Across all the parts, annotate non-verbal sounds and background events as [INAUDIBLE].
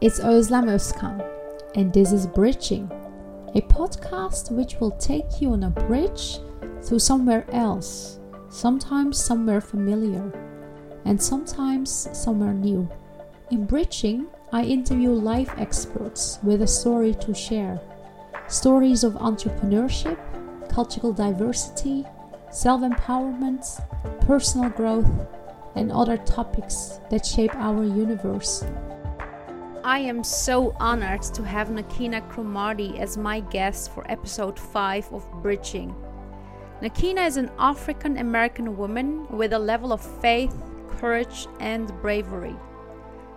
It's Özlem Özkan, and this is Bridging, a podcast which will take you on a bridge to somewhere else, sometimes somewhere familiar, and sometimes somewhere new. In Bridging, I interview life experts with a story to share stories of entrepreneurship, cultural diversity, self empowerment, personal growth, and other topics that shape our universe. I am so honored to have Nakina Cromarty as my guest for episode 5 of Bridging. Nakina is an African American woman with a level of faith, courage, and bravery.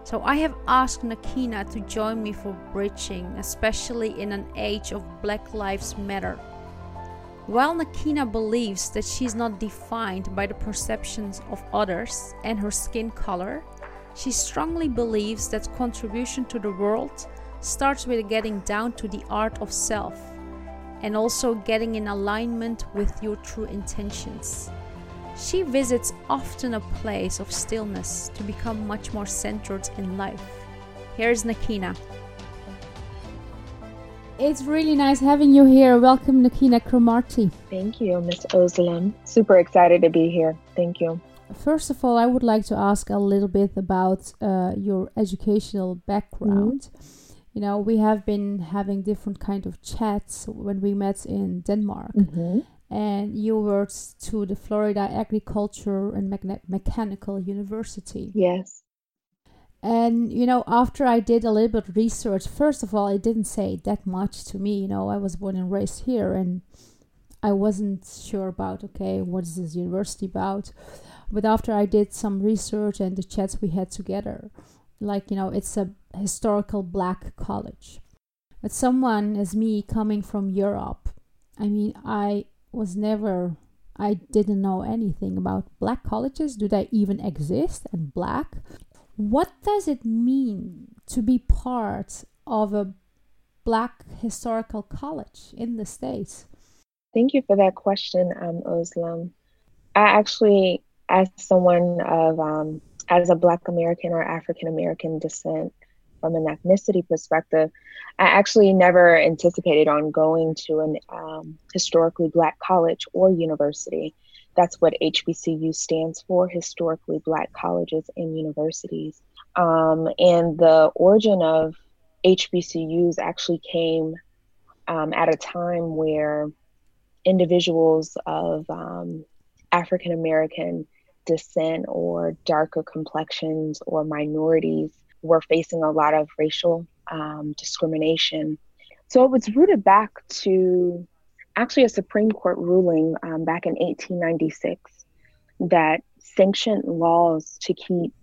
So I have asked Nakina to join me for Bridging, especially in an age of Black Lives Matter. While Nakina believes that she's not defined by the perceptions of others and her skin color, she strongly believes that contribution to the world starts with getting down to the art of self and also getting in alignment with your true intentions. She visits often a place of stillness to become much more centered in life. Here's Nakina. It's really nice having you here. Welcome, Nakina Cromarty. Thank you, Miss Özlem. Super excited to be here. Thank you. First of all, I would like to ask a little bit about uh, your educational background. Mm-hmm. You know, we have been having different kind of chats when we met in Denmark, mm-hmm. and you were to the Florida Agriculture and Me- Mechanical University. Yes. And you know, after I did a little bit of research, first of all, it didn't say that much to me. You know, I was born and raised here, and I wasn't sure about okay, what is this university about? But after I did some research and the chats we had together, like, you know, it's a historical black college. But someone as me coming from Europe, I mean, I was never, I didn't know anything about black colleges. Do they even exist? And black? What does it mean to be part of a black historical college in the States? Thank you for that question, um, Özlem. I actually as someone of um, as a Black American or African American descent, from an ethnicity perspective, I actually never anticipated on going to an um, historically Black college or university. That's what HBCU stands for, historically Black colleges and universities. Um, and the origin of HBCUs actually came um, at a time where individuals of um, African American descent or darker complexions or minorities were facing a lot of racial um, discrimination. So it was rooted back to actually a Supreme Court ruling um, back in 1896 that sanctioned laws to keep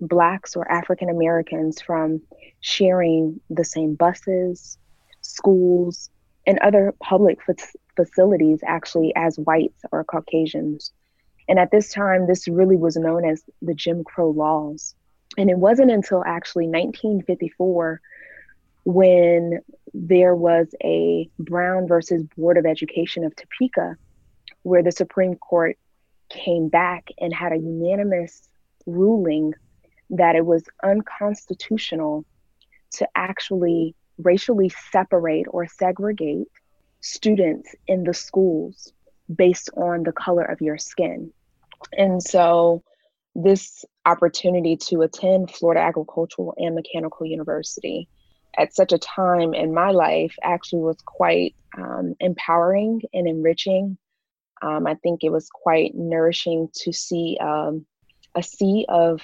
Blacks or African Americans from sharing the same buses, schools, and other public f- facilities actually as whites or Caucasians. And at this time, this really was known as the Jim Crow laws. And it wasn't until actually 1954 when there was a Brown versus Board of Education of Topeka, where the Supreme Court came back and had a unanimous ruling that it was unconstitutional to actually racially separate or segregate students in the schools based on the color of your skin. And so, this opportunity to attend Florida Agricultural and Mechanical University at such a time in my life actually was quite um, empowering and enriching. Um, I think it was quite nourishing to see um, a sea of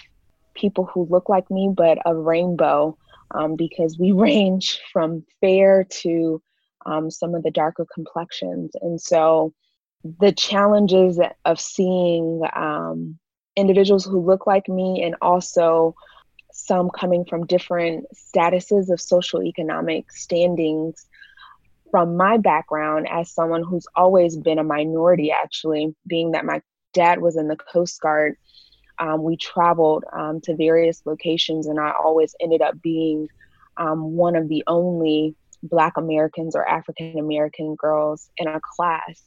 people who look like me, but a rainbow um, because we [LAUGHS] range from fair to um, some of the darker complexions. And so the challenges of seeing um, individuals who look like me and also some coming from different statuses of social economic standings from my background as someone who's always been a minority actually being that my dad was in the coast guard um, we traveled um, to various locations and i always ended up being um, one of the only black americans or african american girls in a class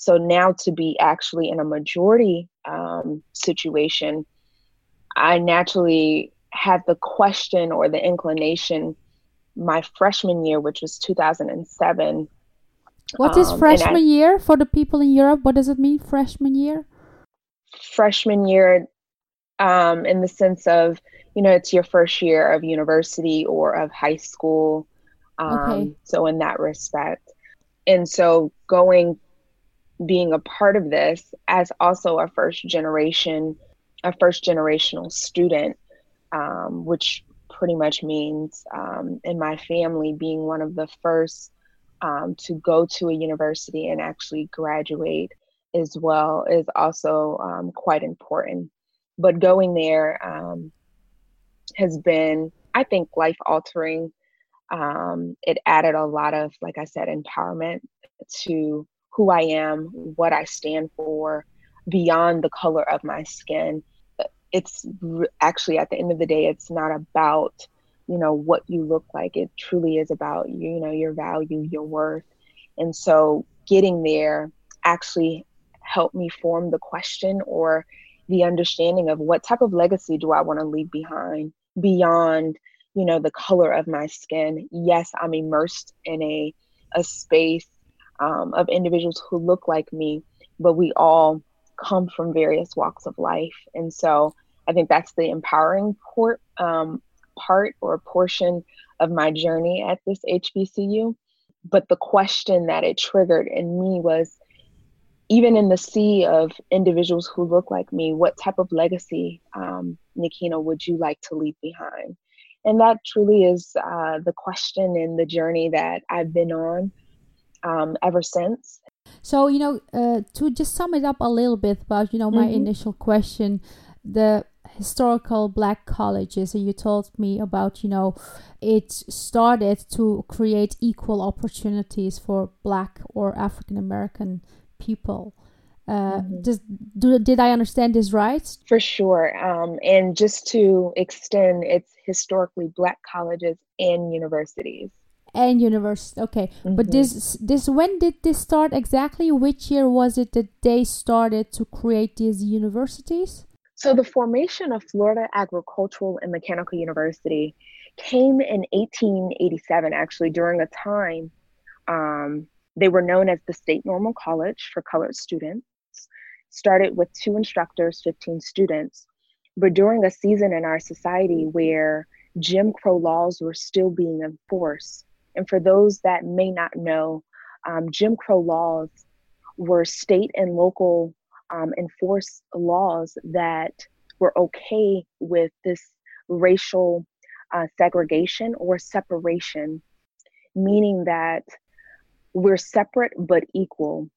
so now to be actually in a majority um, situation, I naturally had the question or the inclination my freshman year, which was 2007. What is um, freshman I, year for the people in Europe? What does it mean, freshman year? Freshman year, um, in the sense of, you know, it's your first year of university or of high school. Um, okay. So, in that respect. And so, going, being a part of this as also a first generation, a first generational student, um, which pretty much means um, in my family being one of the first um, to go to a university and actually graduate as well is also um, quite important. But going there um, has been, I think, life altering. Um, it added a lot of, like I said, empowerment to who I am, what I stand for, beyond the color of my skin. It's actually at the end of the day it's not about you know what you look like. It truly is about you, know your value your worth. And so getting there actually helped me form the question or the understanding of what type of legacy do i want to leave behind beyond you know the color of my skin. Yes i'm immersed in a a space um, of individuals who look like me but we all come from various walks of life. And so I think that's the empowering port, um, part or portion of my journey at this HBCU. But the question that it triggered in me was even in the sea of individuals who look like me, what type of legacy, um, Nakina, would you like to leave behind? And that truly is uh, the question and the journey that I've been on um, ever since. So, you know, uh, to just sum it up a little bit about, you know, my mm-hmm. initial question, the historical black colleges and you told me about you know it started to create equal opportunities for black or african american people uh, mm-hmm. does, do, did I understand this right? For sure. Um, and just to extend, it's historically black colleges and universities and university okay mm-hmm. but this this when did this start exactly? Which year was it that they started to create these universities? So the formation of florida agricultural and mechanical university came in 1887 actually during a time um, they were known as the state normal college for colored students. Started with two instructors 15 students. But during a season in our society where jim crow laws were still being enforced and for those that may not know, um, Jim Crow laws were state and local um, enforced laws that were okay with this racial uh, segregation or separation, meaning that we're separate but equal.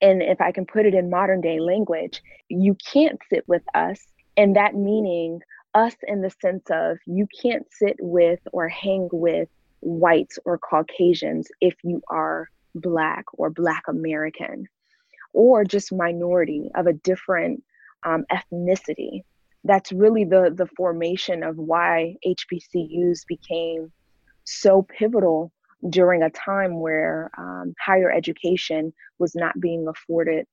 And if I can put it in modern day language, you can't sit with us, and that meaning us in the sense of you can't sit with or hang with whites or Caucasians if you are Black or Black American, or just minority of a different um, ethnicity. That's really the, the formation of why HBCUs became so pivotal during a time where um, higher education was not being afforded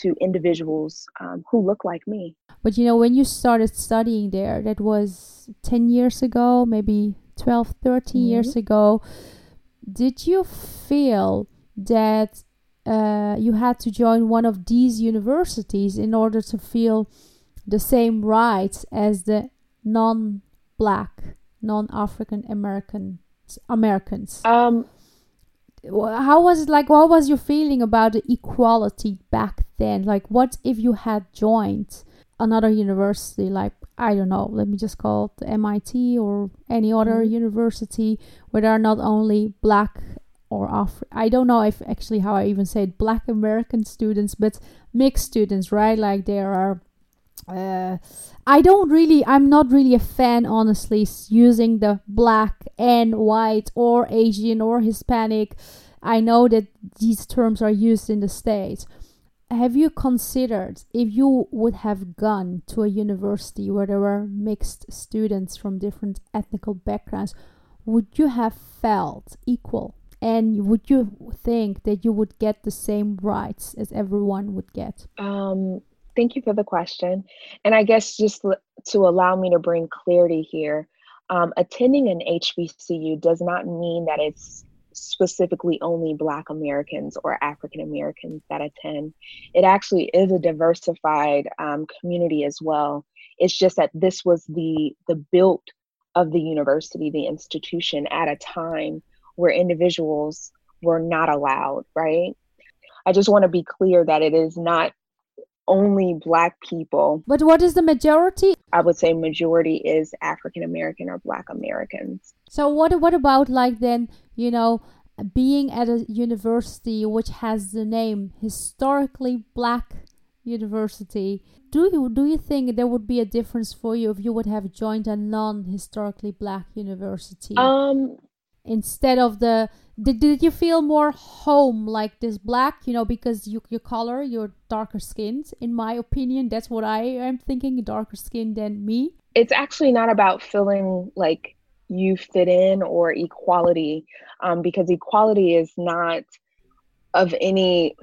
to individuals um, who look like me. But you know, when you started studying there, that was 10 years ago, maybe 12, 13 mm-hmm. years ago, did you feel that uh, you had to join one of these universities in order to feel the same rights as the non black, non African American Americans? Um, how was it like? What was your feeling about the equality back then? Like, what if you had joined another university like I don't know, let me just call it MIT or any other mm-hmm. university where there are not only black or Af- I don't know if actually how I even say it, black American students, but mixed students, right? Like there are. Uh, I don't really, I'm not really a fan, honestly, using the black and white or Asian or Hispanic. I know that these terms are used in the States have you considered if you would have gone to a university where there were mixed students from different ethnical backgrounds, would you have felt equal? And would you think that you would get the same rights as everyone would get? Um, Thank you for the question. And I guess just to allow me to bring clarity here, um, attending an HBCU does not mean that it's specifically only Black Americans or African Americans that attend. It actually is a diversified um, community as well. It's just that this was the the built of the university, the institution, at a time where individuals were not allowed. Right. I just want to be clear that it is not only black people. But what is the majority? I would say majority is African American or black Americans. So what what about like then, you know, being at a university which has the name historically black university do you do you think there would be a difference for you if you would have joined a non-historically black university um instead of the did, did you feel more home like this black you know because you, your color you're darker skinned in my opinion that's what i am thinking darker skin than me. It's actually not about feeling like you fit in or equality um, because equality is not of any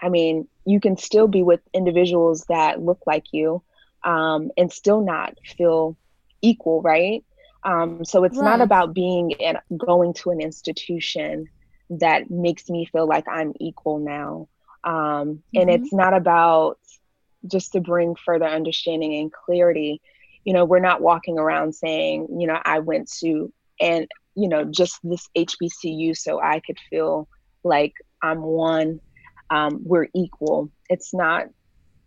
i mean you can still be with individuals that look like you um, and still not feel equal right um, so it's right. not about being and going to an institution that makes me feel like I'm equal now. Um, mm-hmm. And it's not about just to bring further understanding and clarity. You know, we're not walking around saying, you know, I went to and you know just this HBCU so I could feel like I'm one. Um, we're equal. It's not.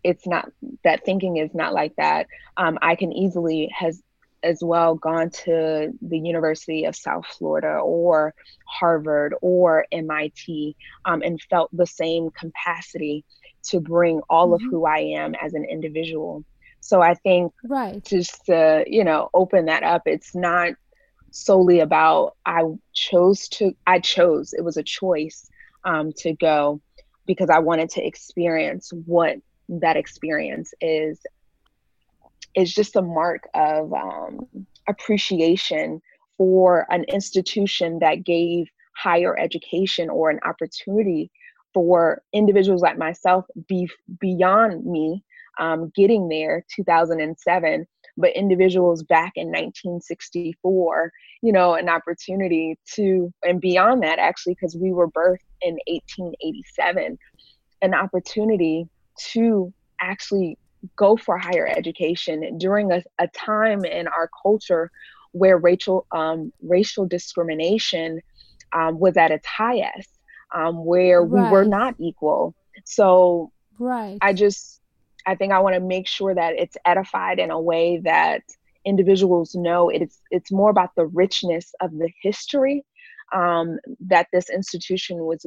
It's not that thinking is not like that. Um, I can easily has as well gone to the University of South Florida or Harvard or MIT um, and felt the same capacity to bring all mm-hmm. of who I am as an individual. So I think right. just to, you know, open that up, it's not solely about I chose to, I chose, it was a choice um, to go because I wanted to experience what that experience is is just a mark of um, appreciation for an institution that gave higher education or an opportunity for individuals like myself be beyond me um, getting there 2007 but individuals back in 1964 you know an opportunity to and beyond that actually because we were birthed in 1887 an opportunity to actually go for higher education during a, a time in our culture where racial um, racial discrimination um, was at its highest, um, where right. we were not equal. So, right, I just I think I want to make sure that it's edified in a way that individuals know it's it's more about the richness of the history um, that this institution was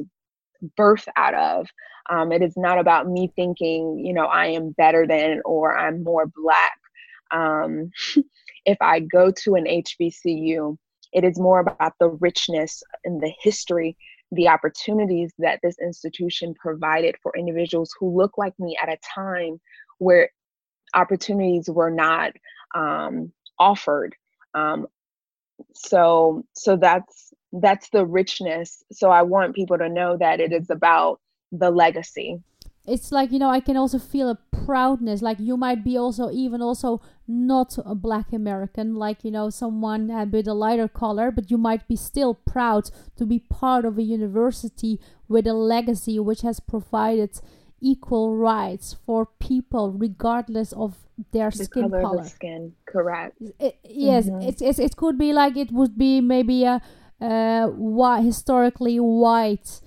birth out of. Um, it is not about me thinking, you know, I am better than or I'm more black. Um, [LAUGHS] if I go to an HBCU, it is more about the richness and the history, the opportunities that this institution provided for individuals who look like me at a time where opportunities were not um, offered. Um, so, so that's that's the richness. So I want people to know that it is about the legacy. It's like, you know, I can also feel a proudness. Like you might be also even also not a black American, like, you know, someone with a lighter color, but you might be still proud to be part of a university with a legacy which has provided equal rights for people regardless of their the skin color. color. Skin, correct. It, yes, mm-hmm. it, it, it could be like it would be maybe a uh, white, historically white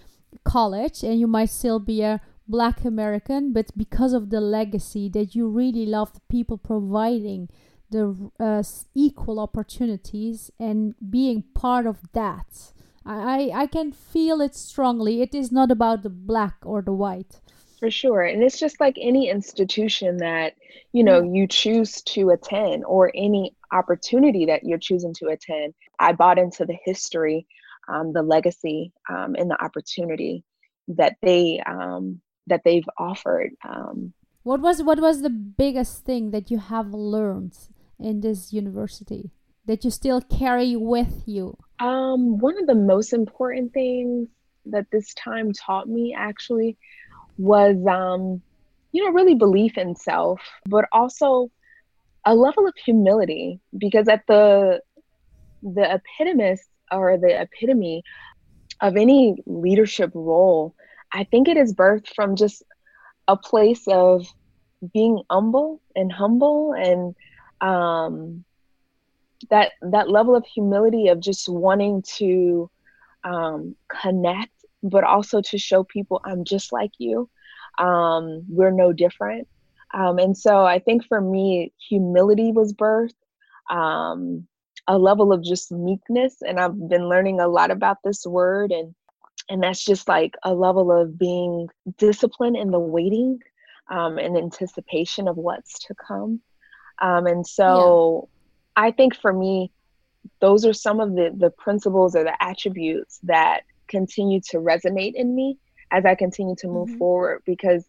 college and you might still be a black American, but because of the legacy that you really love the people providing the uh, equal opportunities and being part of that. I, I can feel it strongly. It is not about the black or the white. For sure. And it's just like any institution that, you know, you choose to attend or any opportunity that you're choosing to attend. I bought into the history, um, the legacy, um, and the opportunity that they um, that they've offered. Um. what was what was the biggest thing that you have learned in this university that you still carry with you? Um, one of the most important things that this time taught me actually was um, you know, really belief in self, but also a level of humility because at the the epitomis or the epitome of any leadership role, I think it is birthed from just a place of being humble and humble and um, that that level of humility of just wanting to um, connect, but also to show people I'm just like you. Um, we're no different. Um, and so I think for me, humility was birthed, um, a level of just meekness. And I've been learning a lot about this word and and that's just like a level of being disciplined in the waiting um, and anticipation of what's to come. Um, and so yeah. I think for me, those are some of the, the principles or the attributes that continue to resonate in me as I continue to move mm-hmm. forward because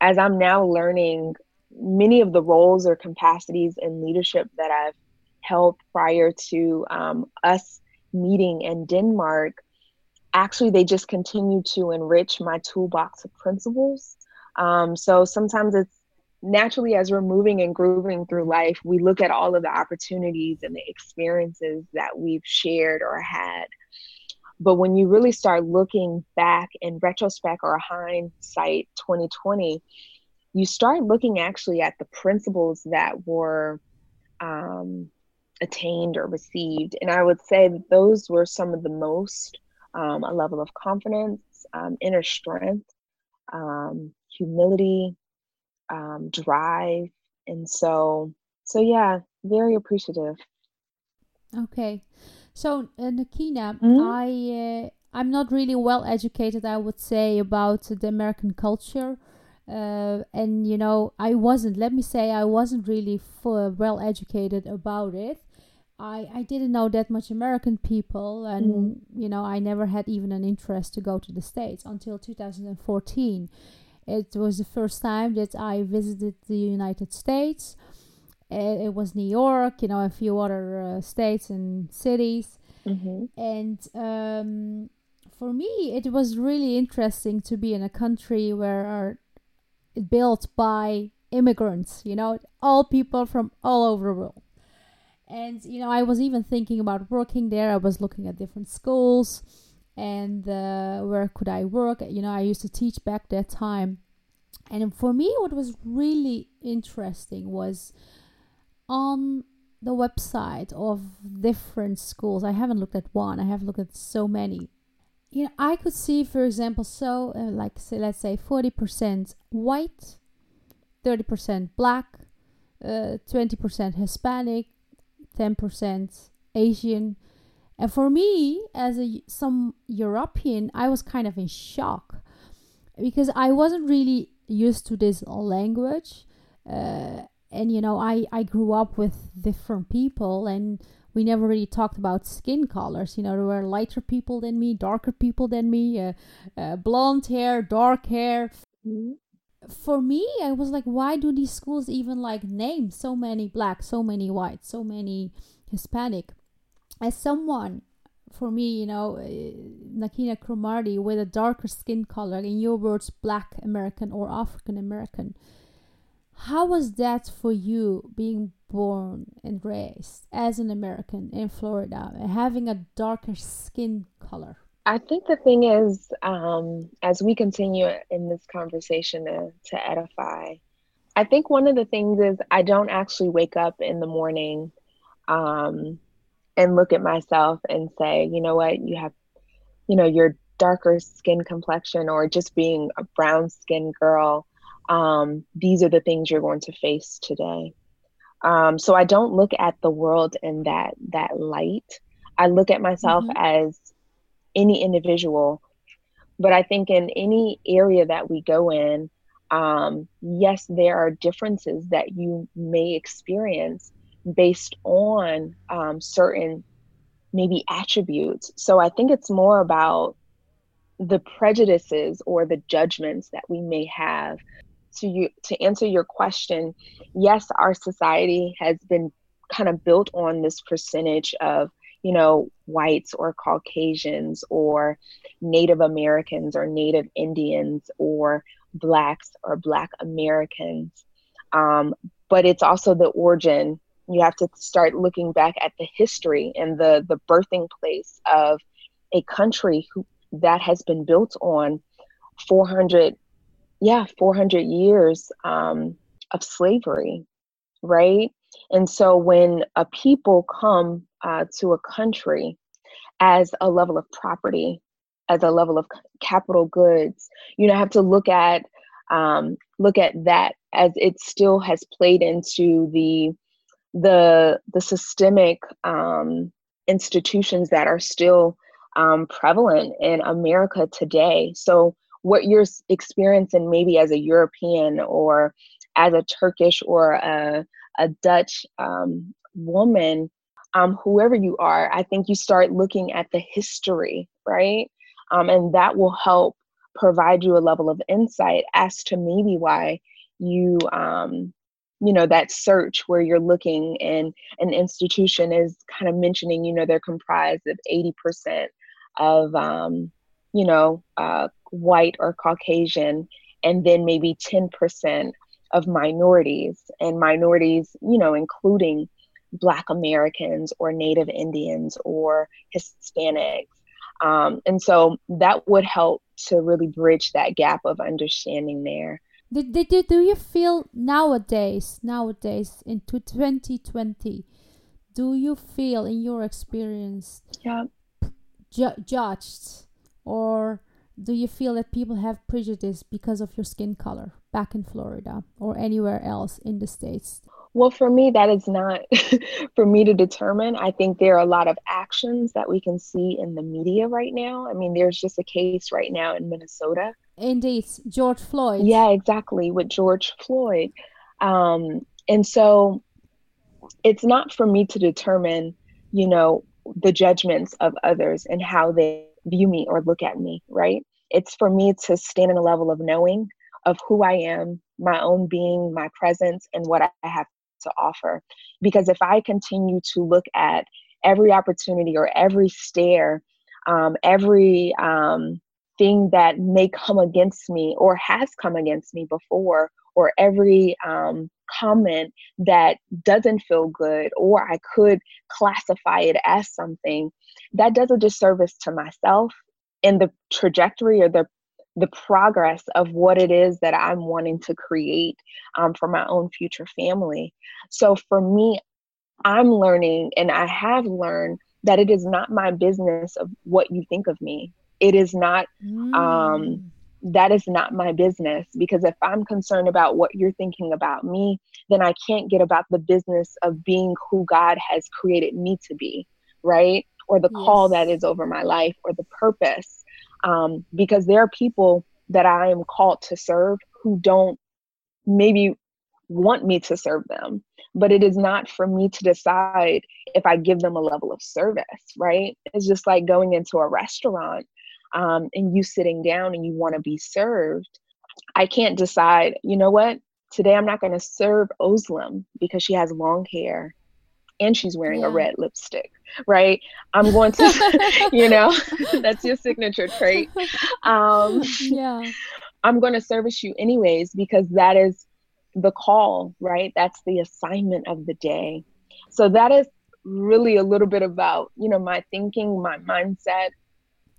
as I'm now learning many of the roles or capacities in leadership that I've held prior to um, us meeting in Denmark, actually they just continue to enrich my toolbox of principles. Um, so sometimes it's naturally as we're moving and grooving through life, we look at all of the opportunities and the experiences that we've shared or had. But when you really start looking back in retrospect or hindsight 2020, you start looking actually at the principles that were um, attained or received. And I would say that those were some of the most um, a level of confidence, um, inner strength, um, humility, um, drive, and so so yeah, very appreciative. Okay, so uh, Nakina, mm-hmm. I uh, I'm not really well educated, I would say, about the American culture. Uh, and you know, I wasn't. Let me say, I wasn't really well educated about it. I, I didn't know that much American people, and mm. you know, I never had even an interest to go to the States until 2014. It was the first time that I visited the United States. It, it was New York, you know, a few other uh, states and cities. Mm-hmm. And um, for me, it was really interesting to be in a country where are built by immigrants, you know, all people from all over the world and you know i was even thinking about working there. I was looking at different schools and uh, where could i work? You know i used to teach back that time. And for me what was really interesting was on the website of different schools. I haven't looked at one. I have looked at so many. You know i could see for example so uh, like say let's say 40% white 30% black uh, 20% hispanic 10% Asian. And for me, as a some European, I was kind of in shock because I wasn't really used to this language. Uh, and you know, I I grew up with different people, and we never really talked about skin colors. You know, there were lighter people than me, darker people than me, uh, uh, blonde hair, dark hair. Mm-hmm for me, I was like, why do these schools even like name so many black, so many white, so many Hispanic? As someone, for me, you know, uh, Nakina Cromarty with a darker skin color, in your words, black American or African American, how was that for you being born and raised as an American in Florida, and having a darker skin color? I think the thing is, um, as we continue in this conversation to, to edify, I think one of the things is I don't actually wake up in the morning um, and look at myself and say, you know what, you have, you know, your darker skin complexion or just being a brown skinned girl. Um, these are the things you're going to face today. Um, so I don't look at the world in that that light. I look at myself mm-hmm. as any individual. But I think in any area that we go in, um, yes, there are differences that you may experience based on um, certain maybe attributes. So I think it's more about the prejudices or the judgments that we may have to you to answer your question yes our society has been kind of built on this percentage of you know, whites or Caucasians or Native Americans or Native Indians or blacks or black Americans. Um, but it's also the origin. You have to start looking back at the history and the the birthing place of a country who, that has been built on 400 yeah 400 years um, of slavery right and so when a people come uh, to a country as a level of property as a level of capital goods you know have to look at um, look at that as it still has played into the the the systemic um, institutions that are still um, prevalent in America today. So what you're experiencing maybe as a European or as a Turkish or a, a Dutch um, woman, um, whoever you are, I think you start looking at the history, right? Um, and that will help provide you a level of insight as to maybe why you um, you know that search where you're looking and an institution is kind of mentioning you know they're comprised of 80% of um, you know uh, white or caucasian and then maybe 10% of minorities and minorities you know including black americans or native indians or hispanics um, and so that would help to really bridge that gap of understanding there. Did, did, do you feel nowadays, nowadays in 2020, do you feel in your experience yeah. ju- judged or do you feel that people have prejudice because of your skin color back in Florida or anywhere else in the States? Well, for me, that is not [LAUGHS] for me to determine. I think there are a lot of actions that we can see in the media right now. I mean, there's just a case right now in Minnesota. Indeed, George Floyd. Yeah, exactly, with George Floyd. Um, and so it's not for me to determine, you know, the judgments of others and how they view me or look at me, right? It's for me to stand in a level of knowing of who I am, my own being, my presence, and what I have to offer. Because if I continue to look at every opportunity or every stare, um, every um, thing that may come against me or has come against me before, or every um, comment that doesn't feel good, or I could classify it as something, that does a disservice to myself in the trajectory or the the progress of what it is that I'm wanting to create um, for my own future family. So for me, I'm learning and I have learned that it is not my business of what you think of me. It is not, um, mm. um, that is not my business because if I'm concerned about what you're thinking about me, then I can't get about the business of being who God has created me to be, right? Or the yes. call that is over my life or the purpose um, because there are people that I am called to serve who don't maybe want me to serve them. But it is not for me to decide if I give them a level of service, right? It's just like going into a restaurant um, and you sitting down and you want to be served. I can't decide, you know what? Today I'm not going to serve Özlem because she has long hair and she's wearing yeah. a red lipstick, right? I'm going to, [LAUGHS] [LAUGHS] you know, [LAUGHS] that's your signature trait. Um, yeah. I'm going to service you anyways because that is the call, right? That's the assignment of the day. So that is really a little bit about, you know, my thinking, my mindset.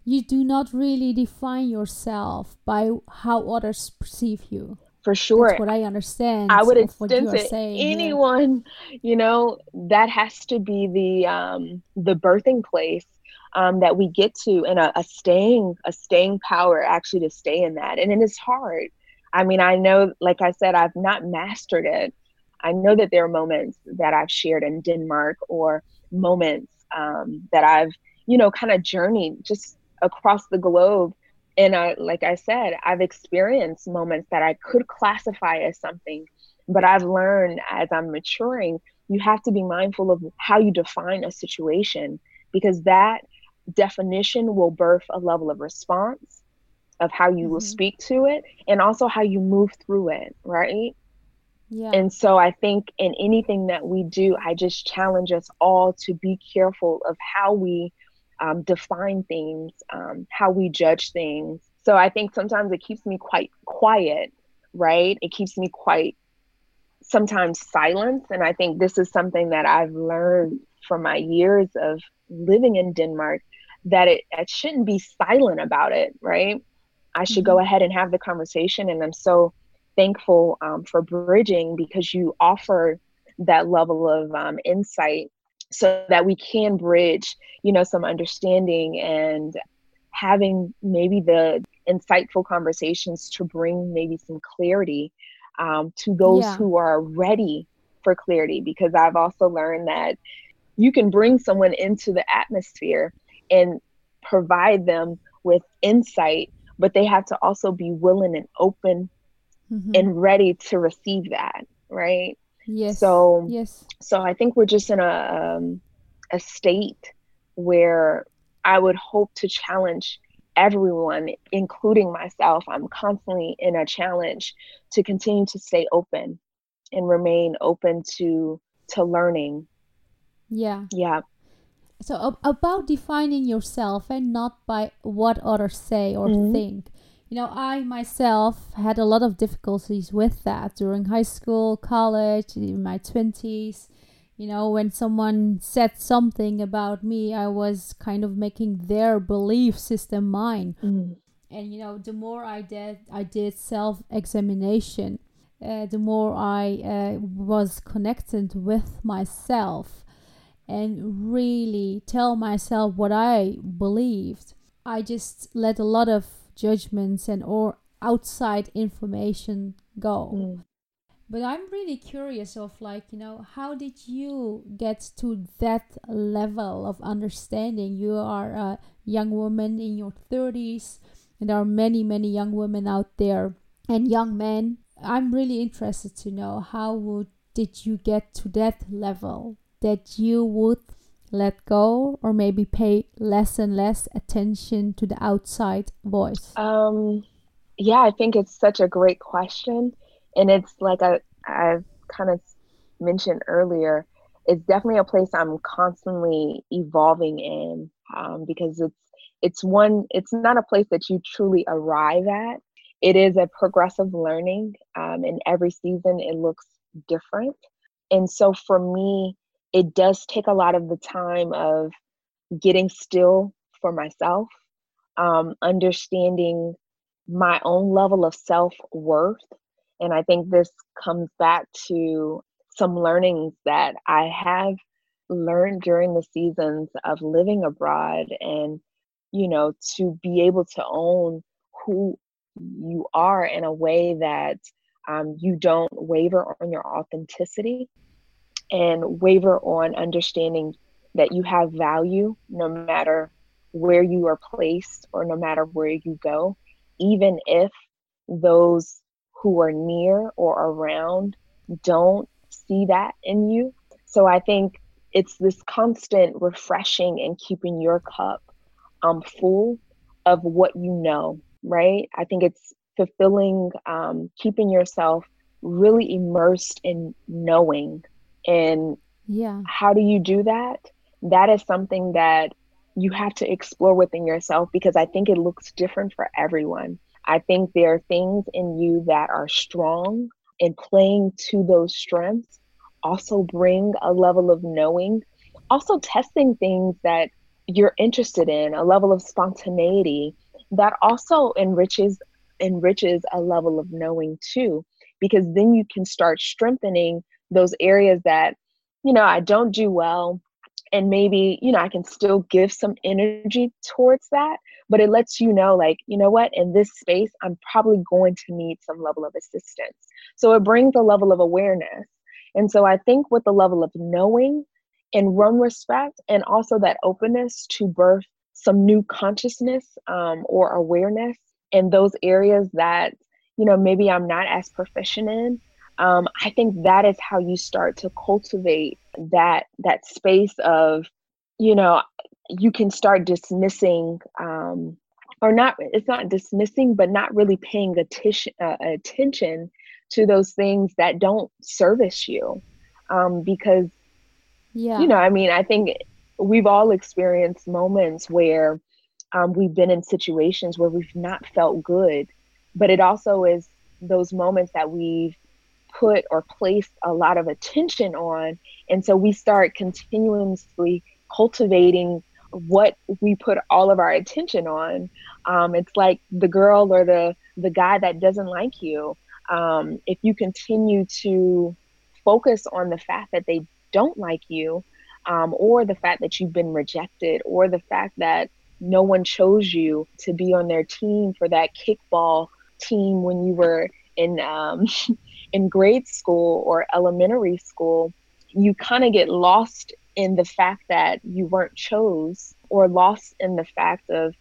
You do not really define yourself by how others perceive you for sure. That's what I understand. I would extend to anyone, yeah. you know, that has to be the um, the birthing place um, that we get to, and a, a staying a staying power actually to stay in that, and it is hard. I mean, I know, like I said, I've not mastered it. I know that there are moments that I've shared in Denmark, or moments um, that I've, you know, kind of journeyed just across the globe and I, like I said, I've experienced moments that I could classify as something, but I've learned as I'm maturing, you have to be mindful of how you define a situation because that definition will birth a level of response of how you mm-hmm. will speak to it and also how you move through it, right? Yeah. And so I think in anything that we do, I just challenge us all to be careful of how we um, define things, um, how we judge things, So I think sometimes it keeps me quite quiet, right? It keeps me quite sometimes silence. And I think this is something that I've learned from my years of living in Denmark that it, it shouldn't be silent about it, right? I should mm-hmm. go ahead and have the conversation. And I'm so thankful um, for bridging because you offer that level of um, insight so that we can bridge you know some understanding and having maybe the insightful conversations to bring maybe some clarity um, to those yeah. who are ready for clarity because i've also learned that you can bring someone into the atmosphere and provide them with insight but they have to also be willing and open mm-hmm. and ready to receive that right yes so yes. so i think we're just in a um, a state where i would hope to challenge everyone including myself. I'm constantly in a challenge to continue to stay open and remain open to to learning. Yeah. Yeah. So about defining yourself and not by what others say or mm-hmm. think you know, I myself had a lot of difficulties with that during high school, college, in my 20s. You know, when someone said something about me, I was kind of making their belief system mine. Mm. And you know, the more I did, I did self-examination. Uh, the more I uh, was connected with myself and really tell myself what I believed. I just let a lot of judgments and or outside information go mm. but i'm really curious of like you know how did you get to that level of understanding? You are a young woman in your 30s and there are many many young women out there and young men. I'm really interested to know how would did you get to that level that you would let go or maybe pay less and less attention to the outside voice? Um, yeah, I think it's such a great question. And it's like I, I've kind of mentioned earlier, it's definitely a place I'm constantly evolving in um, because it's it's one it's not a place that you truly arrive at. It is a progressive learning, um, and every season it looks different. And so for me, it does take a lot of the time of getting still for myself, um, understanding my own level of self worth. And I think this comes back to some learnings that I have learned during the seasons of living abroad and, you know, to be able to own who you are in a way that um, you don't waver on your authenticity and waver on understanding that you have value no matter where you are placed or no matter where you go, even if those who are near or around don't see that in you. So I think it's this constant refreshing and keeping your cup um, full of what you know, right? I think it's fulfilling, um, keeping yourself really immersed in knowing and yeah. how do you do that? That is something that you have to explore within yourself because i think it looks different for everyone. I think there are things in you that are strong and playing to those strengths also bring a level of knowing also testing things that you're interested in a level of spontaneity that also enriches enriches a level of knowing too because then you can start strengthening those areas that you know i don't do well. And maybe you know i can still give some energy towards that but it lets you know like you know what? In this space i'm probably going to need some level of assistance. So it brings a level of awareness. And so i think with the level of knowing and one respect and also that openness to birth some new consciousness um, or awareness in those areas that you know maybe i'm not as proficient in um, I think that is how you start to cultivate that that space of, you know, you can start dismissing um, or not. It's not dismissing, but not really paying attention uh, attention to those things that don't service you, um, because, yeah, you know, I mean, I think we've all experienced moments where um, we've been in situations where we've not felt good. But it also is those moments that we've put or placed a lot of attention on. And so we start continuously cultivating what we put all of our attention on. Um, it's like the girl or the the guy that doesn't like you. Um, if you continue to focus on the fact that they don't like you, um, or the fact that you've been rejected, or the fact that no one chose you to be on their team for that kickball team when you were in um, [LAUGHS] in grade school or elementary school, you kind of get lost in the fact that you weren't chose or lost in the fact of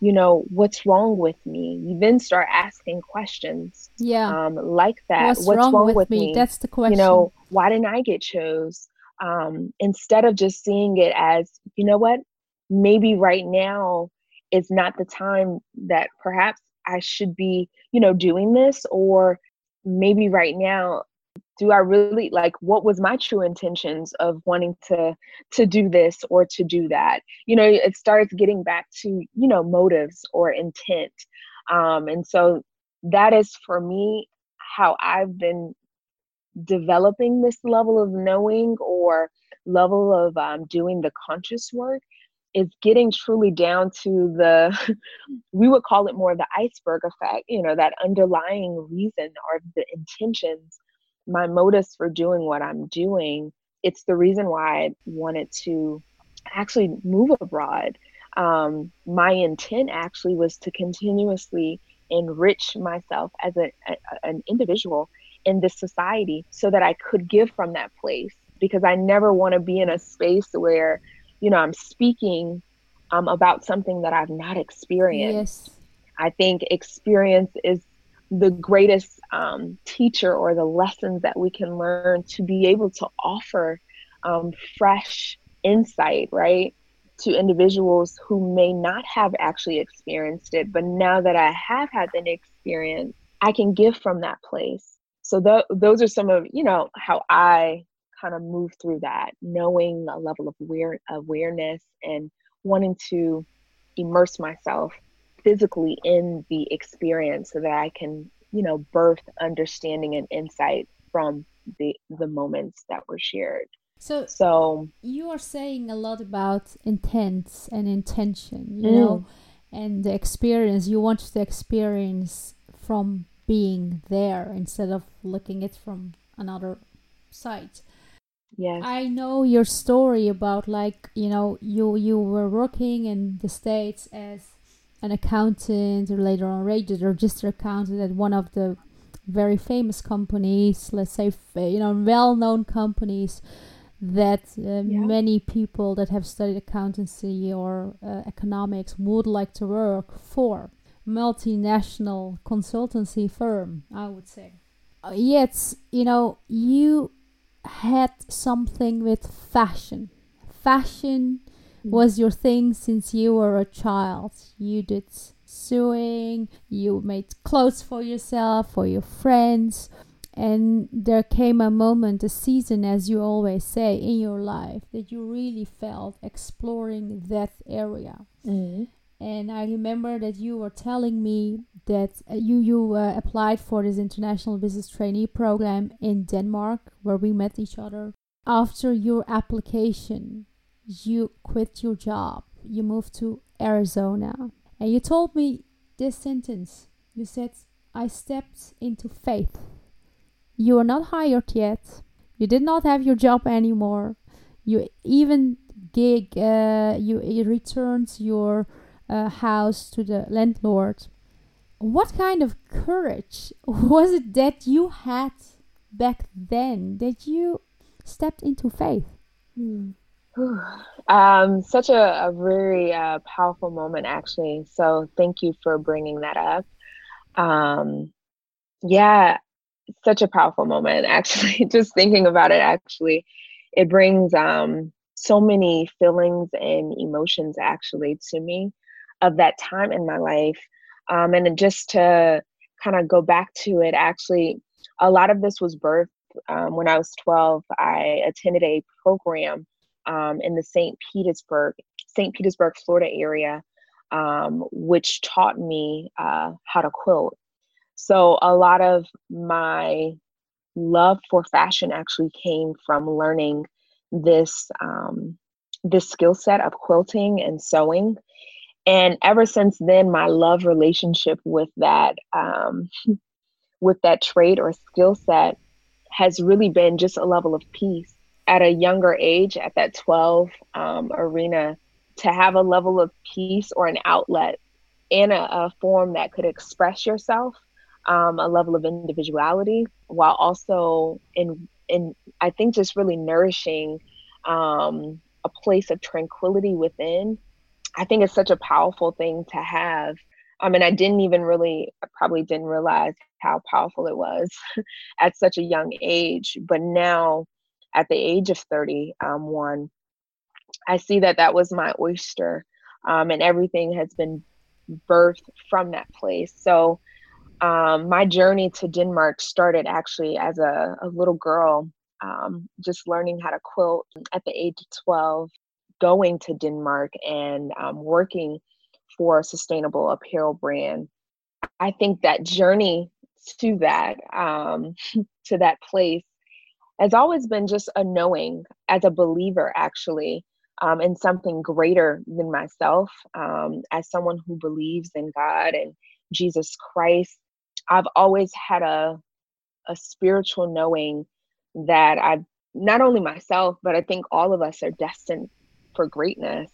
you know what's wrong with me? You then start asking questions yeah. um, like that. What's, what's wrong, wrong, with, with me? me? that's the question you know why didn't i get chose? Um, instead of just seeing it as you know what? Maybe right now is not the time that perhaps i should be you know doing this or maybe right now do i really like what was my true intentions of wanting to to do this or to do that? You know it starts getting back to you know motives or intent. Um and so that is for me how i've been developing this level of knowing or level of um, doing the conscious work is getting truly down to the [LAUGHS] we would call it more the iceberg effect you know that underlying reason or the intentions my motives for doing what i'm doing. It's the reason why i wanted to actually move abroad. Um, my intent actually was to continuously enrich myself as a, a, an individual in this society so that i could give from that place because i never want to be in a space where you know, I'm speaking um, about something that I've not experienced. Yes. I think experience is the greatest um, teacher or the lessons that we can learn to be able to offer um, fresh insight, right? To individuals who may not have actually experienced it, but now that I have had an experience, I can give from that place. So th- those are some of you know how I kind of move through that, knowing a level of aware, awareness and wanting to immerse myself physically in the experience so that I can, you know, birth understanding and insight from the the moments that were shared. So, so you are saying a lot about intent and intention, you mm. know, and the experience you want to experience from being there instead of looking it from another side. Yes. I know your story about like, you know, you you were working in the States as an accountant or later on registered accountant at one of the very famous companies, let's say, you know, well-known companies that uh, yeah. many people that have studied accountancy or uh, economics would like to work for. Multinational consultancy firm, I would say. Uh, yet, you know, you had something with fashion. Fashion mm. was your thing since you were a child. You did sewing, you made clothes for yourself, for your friends. And there came a moment, a season, as you always say, in your life that you really felt exploring that area. Mm and I remember that you were telling me that uh, you you uh, applied for this international business trainee program in Denmark where we met each other. After your application, you quit your job. You moved to Arizona, and you told me this sentence. You said, "I stepped into faith." You are not hired yet. You did not have your job anymore. You even gig. Uh, you, you returned your uh, house to the landlord. What kind of courage [LAUGHS] was it that you had back then that you stepped into faith? [SIGHS] um, such a, a very uh, powerful moment, actually. So thank you for bringing that up. Um, yeah, such a powerful moment, [LAUGHS] actually. Just thinking about it, actually, it brings um, so many feelings and emotions, actually, to me of that time in my life. Um, and just to kind of go back to it, actually, a lot of this was birthed um, when I was 12. I attended a program um, in the St. Petersburg, St. Petersburg, Florida area um, which taught me uh, how to quilt. So a lot of my love for fashion actually came from learning this um, this skill set of quilting and sewing. And ever since then, my love relationship with that um, [LAUGHS] with that trait or skill set has really been just a level of peace at a younger age, at that 12 um, arena, to have a level of peace or an outlet in a, a form that could express yourself, um, a level of individuality, while also in in I think just really nourishing um, a place of tranquility within. I think it's such a powerful thing to have. I mean, I didn't even really, I probably didn't realize how powerful it was [LAUGHS] at such a young age. But now, at the age of 31, um, I see that that was my oyster, um, and everything has been birthed from that place. So, um, my journey to Denmark started actually as a, a little girl, um, just learning how to quilt at the age of 12, going to Denmark and um, working for a sustainable apparel brand. I think that journey to that um, [LAUGHS] to that place has always been just a knowing as a believer actually um, in something greater than myself um, as someone who believes in god and jesus christ i've always had a a spiritual knowing that I've not only myself but i think all of us are destined for greatness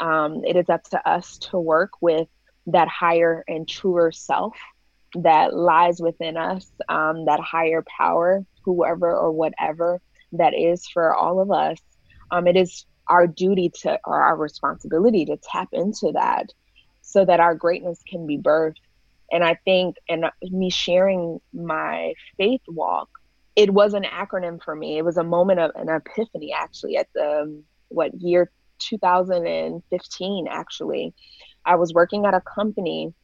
um, it is up to us to work with that higher and truer self that lies within us, um, that higher power, whoever or whatever that is for all of us. Um, it is our duty to, or our responsibility to tap into that so that our greatness can be birthed. And I think, and me sharing my faith walk, it was an acronym for me. It was a moment of an epiphany, actually, at the what year 2015, actually. I was working at a company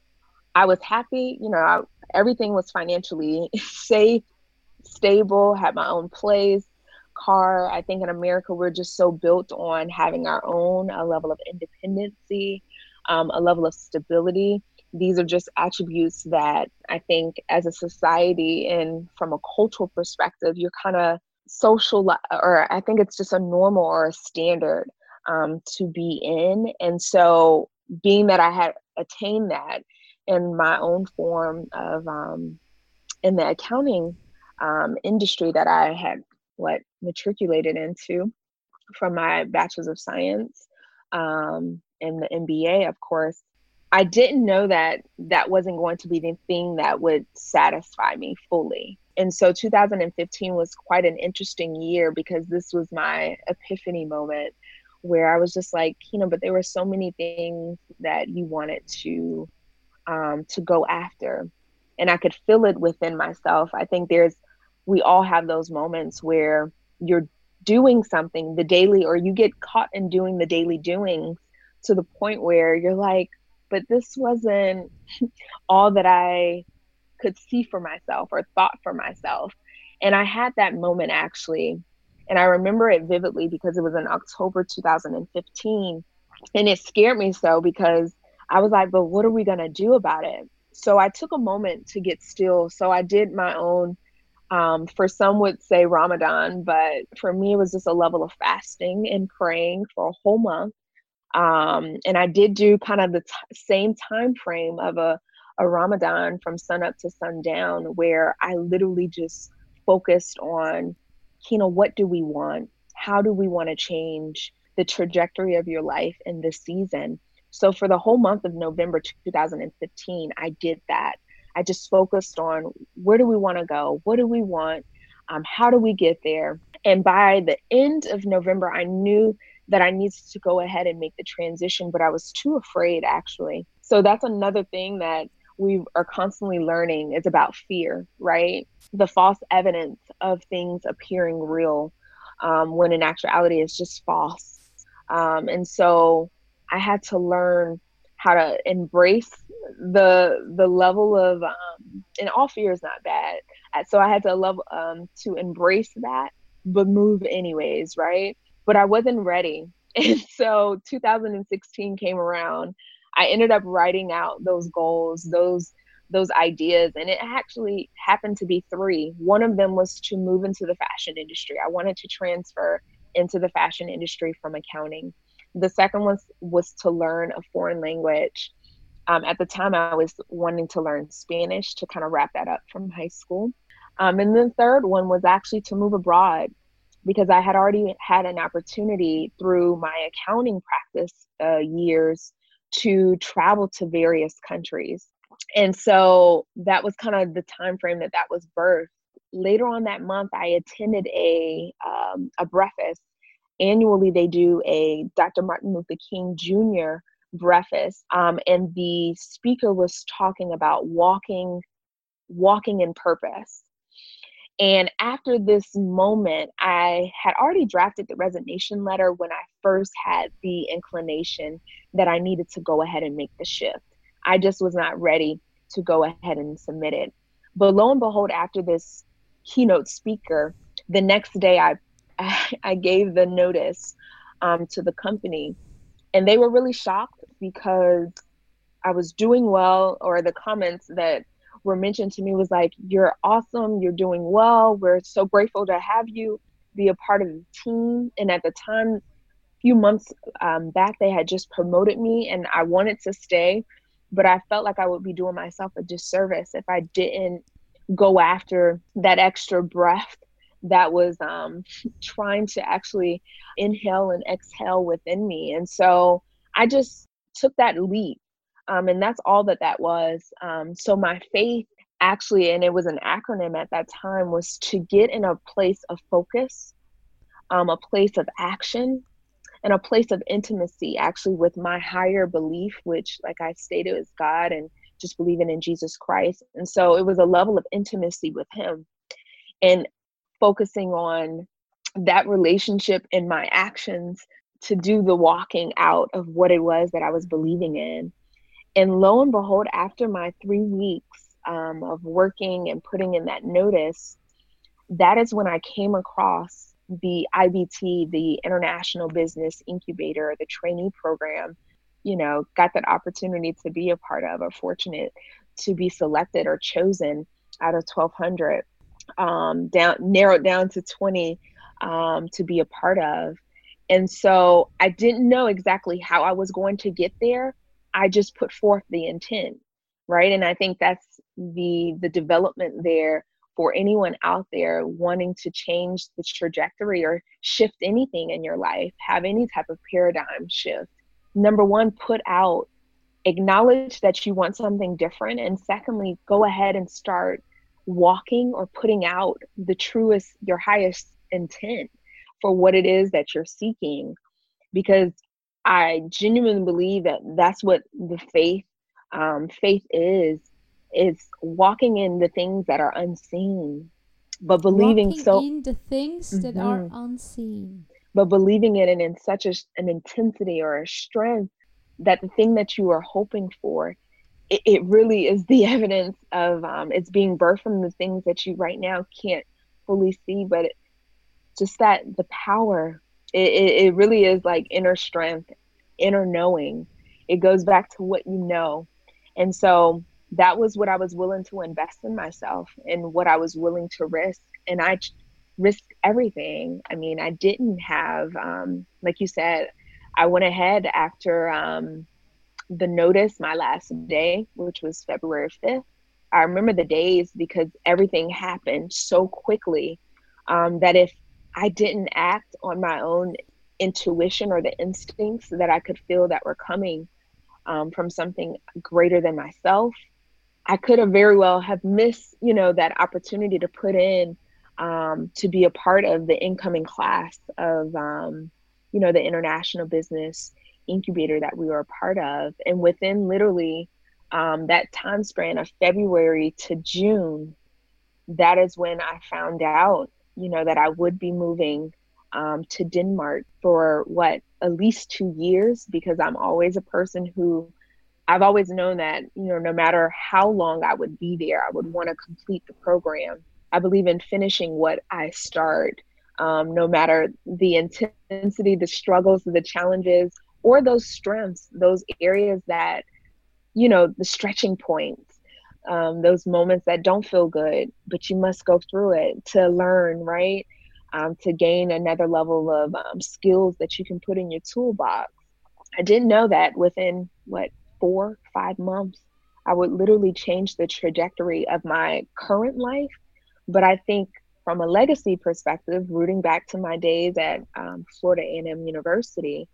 I was happy, you know, I, everything was financially [LAUGHS] safe, stable, had my own place, car. I think in America, we're just so built on having our own, a level of independency, um, a level of stability. These are just attributes that I think as a society and from a cultural perspective, you're kind of social, or I think it's just a normal or a standard um, to be in. And so, being that I had attained that, in my own form of um, in the accounting um, industry that I had what matriculated into from my bachelor's of science um, and the MBA, of course. I didn't know that that wasn't going to be the thing that would satisfy me fully. And so 2015 was quite an interesting year because this was my epiphany moment where I was just like, you know, but there were so many things that you wanted to um, to go after. And I could feel it within myself. I think there's, we all have those moments where you're doing something, the daily, or you get caught in doing the daily doings to the point where you're like, but this wasn't [LAUGHS] all that I could see for myself or thought for myself. And I had that moment actually. And I remember it vividly because it was in October 2015. And it scared me so because I was like, but what are we going to do about it? So I took a moment to get still. So I did my own, um, for some would say Ramadan, but for me, it was just a level of fasting and praying for a whole month. Um, and I did do kind of the t- same time frame of a, a Ramadan from sun up to sundown, where I literally just focused on, you know, what do we want? How do we want to change the trajectory of your life in this season? So for the whole month of November 2015, I did that. I just focused on where do we want to go? What do we want? Um, how do we get there? And by the end of November, I knew that I needed to go ahead and make the transition, but I was too afraid actually. So that's another thing that we are constantly learning is about fear, right? The false evidence of things appearing real um, when in actuality it's just false. Um, and so I had to learn how to embrace the the level of um, and all fear is not bad. So I had to love um, to embrace that, but move anyways, right? But I wasn't ready, [LAUGHS] and so 2016 came around. I ended up writing out those goals, those those ideas and it actually happened to be three. One of them was to move into the fashion industry. I wanted to transfer into the fashion industry from accounting. The second was was to learn a foreign language. Um, at the time i was wanting to learn spanish to kind of wrap that up from high school. Um, and the third one was actually to move abroad because i had already had an opportunity through my accounting practice uh, years to travel to various countries. And so that was kind of the time frame that that was birthed. Later on that month i attended a um, a breakfast. Annually they do a dr martin luther king jr breakfast um, and the speaker was talking about walking walking in purpose. And after this moment i had already drafted the resignation letter when i first had the inclination that i needed to go ahead and make the shift I just was not ready to go ahead and submit it. But lo and behold, after this keynote speaker, the next day I [LAUGHS] I gave the notice um, to the company, and they were really shocked because I was doing well, or the comments that were mentioned to me was like, "You're awesome. You're doing well. We're so grateful to have you be a part of the team." And at the time, few months um, back, they had just promoted me, and I wanted to stay but I felt like I would be doing myself a disservice if I didn't go after that extra breath that was um, trying to actually inhale and exhale within me. And so I just took that leap. Um, and that's all that that was. Um, so my faith actually, and it was an acronym at that time, was to get in a place of focus, um, a place of action, and a place of intimacy actually with my higher belief, which, like I stated, is God and just believing in Jesus Christ. And so it was a level of intimacy with Him and focusing on that relationship in my actions to do the walking out of what it was that I was believing in. And lo and behold, after my three weeks um, of working and putting in that notice, that is when I came across the IBT, the International Business Incubator, the trainee program, you know, got that opportunity to be a part of, or fortunate to be selected or chosen out of 1,200, um, down narrowed down to 20 um, to be a part of. And so I didn't know exactly how I was going to get there. I just put forth the intent, right? And I think that's the the development there for anyone out there wanting to change the trajectory or shift anything in your life, have any type of paradigm shift, number one, put out, acknowledge that you want something different. And secondly, go ahead and start walking or putting out the truest, your highest intent for what it is that you're seeking. Because I genuinely believe that that's what the faith um, faith is is walking in the things that are unseen, but believing walking so in the things mm-hmm. that are unseen, but believing it in, in such a, an intensity or a strength that the thing that you are hoping for, it, it really is the [LAUGHS] evidence of um, it's being birthed from the things that you right now can't fully see, but it, just that the power, it, it, it really is like inner strength, inner knowing. It goes back to what you know. And so that was what I was willing to invest in myself and what I was willing to risk. And I risked everything. I mean, I didn't have, um, like you said, I went ahead after um, the notice, my last day, which was February 5th. I remember the days because everything happened so quickly um, that if I didn't act on my own intuition or the instincts that I could feel that were coming um, from something greater than myself, I could have very well have missed, you know, that opportunity to put in um, to be a part of the incoming class of, um, you know, the international business incubator that we were a part of. And within literally um, that time span of February to June, that is when I found out, you know, that I would be moving um, to Denmark for what, at least two years, because I'm always a person who I've always known that, you know, no matter how long I would be there, I would want to complete the program. I believe in finishing what I start, um, no matter the intensity, the struggles, the challenges, or those strengths, those areas that, you know, the stretching points, um, those moments that don't feel good, but you must go through it to learn, right? Um, to gain another level of um, skills that you can put in your toolbox. I didn't know that within what four, five months, I would literally change the trajectory of my current life. But I think from a legacy perspective, rooting back to my days at um, Florida A&M University,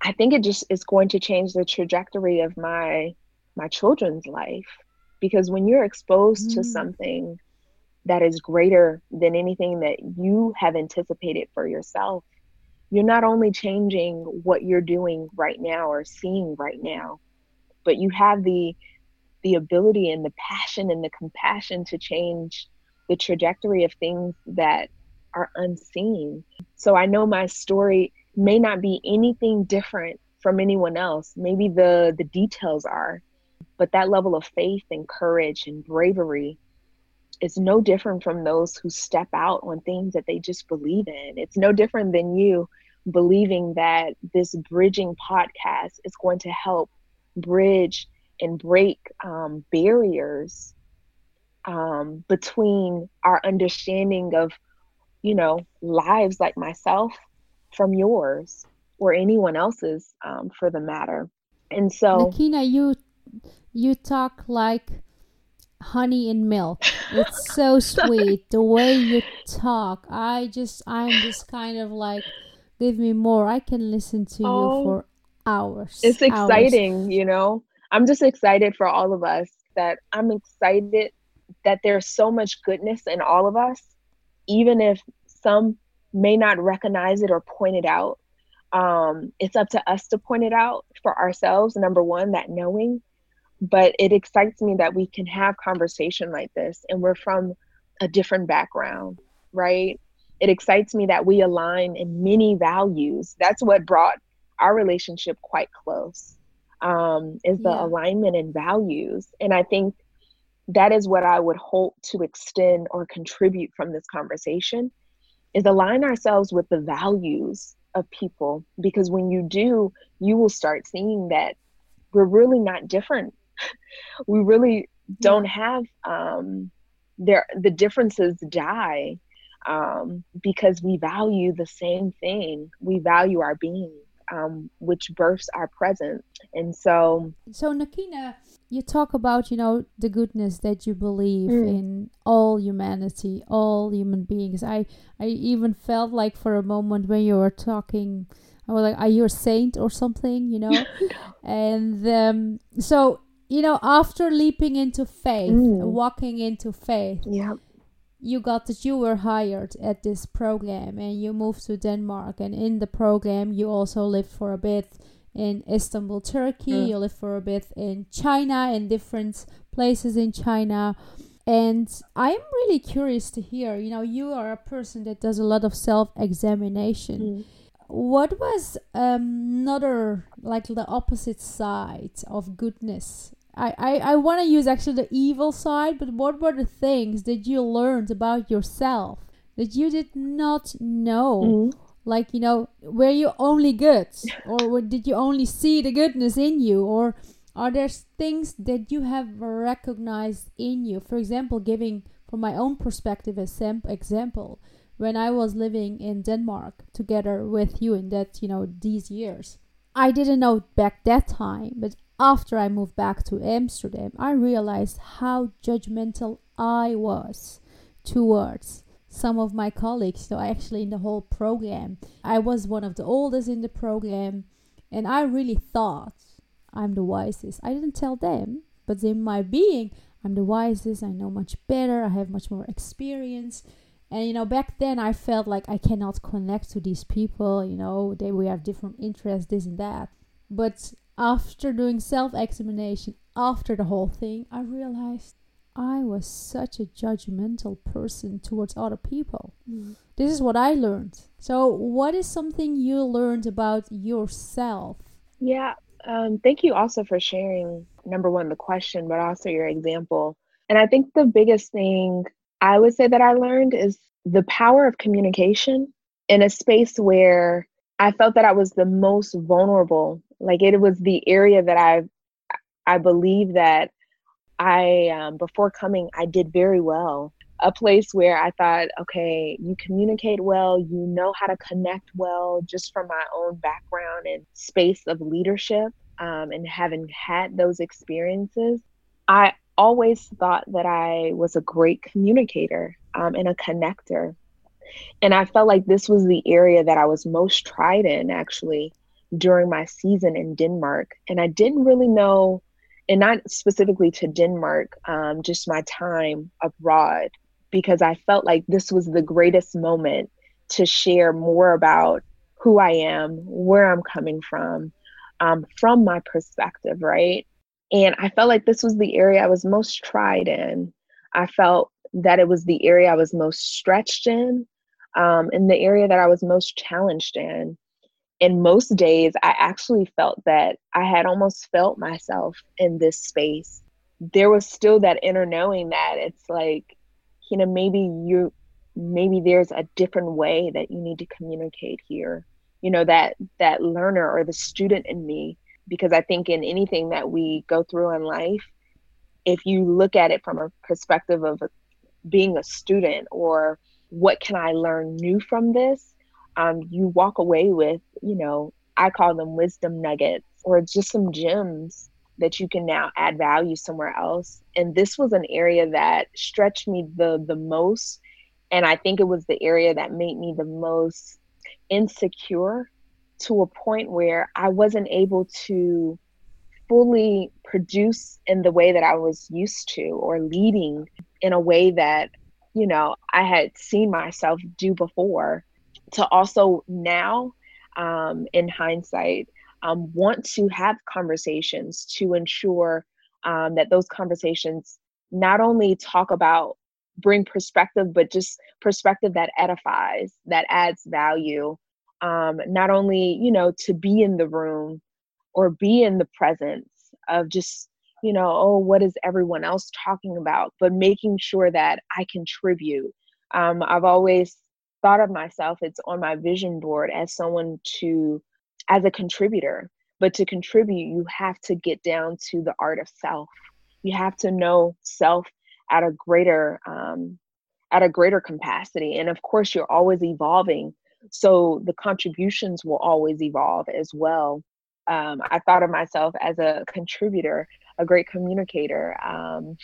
I think it just is going to change the trajectory of my my children's life because when you're exposed mm. to something that is greater than anything that you have anticipated for yourself, you're not only changing what you're doing right now or seeing right now, but you have the the ability and the passion and the compassion to change the trajectory of things that are unseen. So I know my story may not be anything different from anyone else. Maybe the the details are, but that level of faith and courage and bravery is no different from those who step out on things that they just believe in. It's no different than you believing that this bridging podcast is going to help bridge and break um, barriers um, between our understanding of, you know, lives like myself from yours or anyone else's um, for the matter. And so, Nakina, you you talk like honey and milk. It's [LAUGHS] so sweet the way you talk. I just I'm just kind of like give me more. I can listen to oh, you for hours. It's exciting, hours. you know. I'm just excited for all of us that I'm excited that there's so much goodness in all of us, even if some may not recognize it or point it out. Um, it's up to us to point it out for ourselves, number one, that knowing. But it excites me that we can have conversation like this and we're from a different background, right? It excites me that we align in many values. That's what brought our relationship quite close um, is the yeah. alignment in values. And I think that is what I would hope to extend or contribute from this conversation is align ourselves with the values of people because when you do, you will start seeing that we're really not different. [LAUGHS] we really don't have um, there the differences die um, because we value the same thing. We value our being um, which births our present. And so, so Nakina, you talk about you know the goodness that you believe mm. in all humanity, all human beings. I I even felt like for a moment when you were talking. I was like, "Are you a saint or something?" You know, [LAUGHS] and um, so you know, after leaping into faith, mm. walking into faith, yeah, you got that you were hired at this program and you moved to Denmark and in the program you also lived for a bit in Istanbul, Turkey, mm. you lived for a bit in China in different places in China. And I'm really curious to hear, you know, you are a person that does a lot of self-examination. Mm. What was um, another like the opposite side of goodness I, I, I want to use actually the evil side, but what were the things that you learned about yourself that you did not know? Mm-hmm. Like, you know, were you only good? or did you only see the goodness in you? Or are there things that you have recognized in you? For example, giving from my own perspective a as example, when I was living in Denmark together with you in that, you know, these years. I didn't know back that time, but after I moved back to Amsterdam, I realized how judgmental I was towards some of my colleagues. So, actually, in the whole program, I was one of the oldest in the program, and I really thought I'm the wisest. I didn't tell them, but in my being, I'm the wisest. I know much better. I have much more experience. And you know, back then I felt like I cannot connect to these people. You know, they we have different interests, this and that. But after doing self examination, after the whole thing, I realized I was such a judgmental person towards other people. Mm. This is what I learned. So, what is something you learned about yourself? Yeah, um, thank you also for sharing number one, the question, but also your example. And I think the biggest thing I would say that I learned is the power of communication in a space where I felt that I was the most vulnerable Like it was the area that I I believe that I um, before coming I did very well. A place where I thought, okay, you communicate well, you know how to connect well, just from my own background and space of leadership um, and having had those experiences. I always thought that I was a great communicator um, and a connector. And I felt like this was the area that I was most tried in actually during my season in Denmark. And I didn't really know, and not specifically to Denmark, um, just my time abroad, because I felt like this was the greatest moment to share more about who I am, where I'm coming from, um, from my perspective, right? And I felt like this was the area I was most tried in. I felt that it was the area I was most stretched in, um, and the area that I was most challenged in. And most days, I actually felt that I had almost felt myself in this space. There was still that inner knowing that it's like, you know, maybe you, maybe there's a different way that you need to communicate here. You know, that that learner or the student in me because I think in anything that we go through in life, if you look at it from a perspective of being a student or what can I learn new from this, um, you walk away with, you know, I call them wisdom nuggets or just some gems that you can now add value somewhere else. And this was an area that stretched me the the most. And I think it was the area that made me the most insecure to a point where I wasn't able to fully produce in the way that I was used to or leading in a way that, you know, I had seen myself do before. To also now, um, in hindsight, um, want to have conversations to ensure um, that those conversations not only talk about bring perspective, but just perspective that edifies, that adds value, um, not only you know to be in the room or be in the presence of just you know oh what is everyone else talking about? But making sure that i contribute. Um, i've always thought of myself it's on my vision board as someone to as a contributor but to contribute you have to get down to the art of self you have to know self at a greater um, at a greater capacity and of course you're always evolving so the contributions will always evolve as well. Um, I thought of myself as a contributor, a great communicator. Um,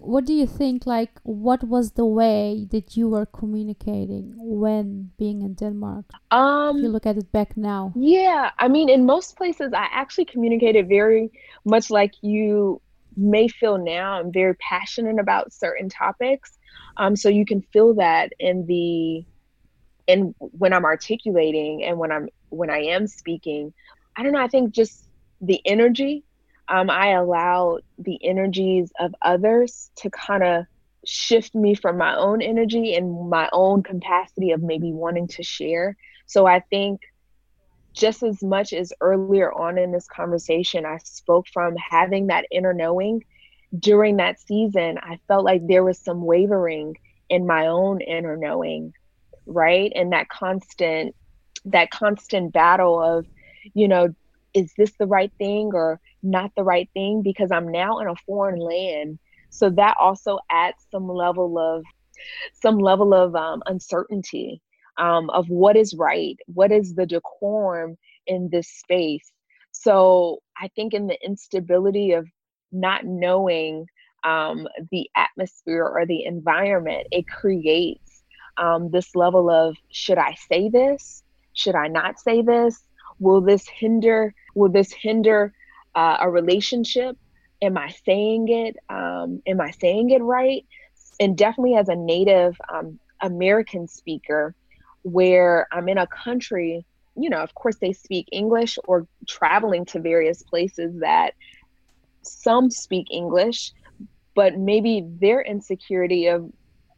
what do you think? Like, what was the way that you were communicating when being in Denmark? Um, if you look at it back now. Yeah, I mean, in most places, I actually communicated very much like you may feel now. I'm very passionate about certain topics. Um, so you can feel that in the in when i'm articulating and when i'm when i am speaking i don't know i think just the energy um, i allow the energies of others to kind of shift me from my own energy and my own capacity of maybe wanting to share. So i think just as much as earlier on in this conversation i spoke from having that inner knowing during that season i felt like there was some wavering in my own inner knowing right? And that constant that constant battle of you know is this the right thing or not the right thing because i'm now in a foreign land so that also adds some level of some level of um, uncertainty um, of what is right what is the decorum in this space so i think in the instability of not knowing um, the atmosphere or the environment it creates um, this level of should I say this? Should I not say this? Will this hinder? Will this hinder uh, a relationship? Am I saying it? Um, am I saying it right? And definitely as a Native um, American speaker, where I'm in a country, you know, of course they speak English or traveling to various places that some speak English, but maybe their insecurity of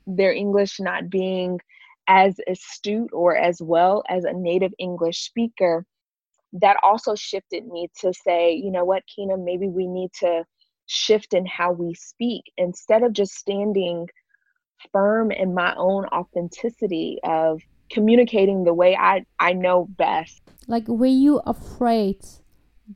their English not being as astute or as well as a native English speaker, that also shifted me to say, you know what, Kina, maybe we need to shift in how we speak instead of just standing firm in my own authenticity of communicating the way I, I know best. Like, were you afraid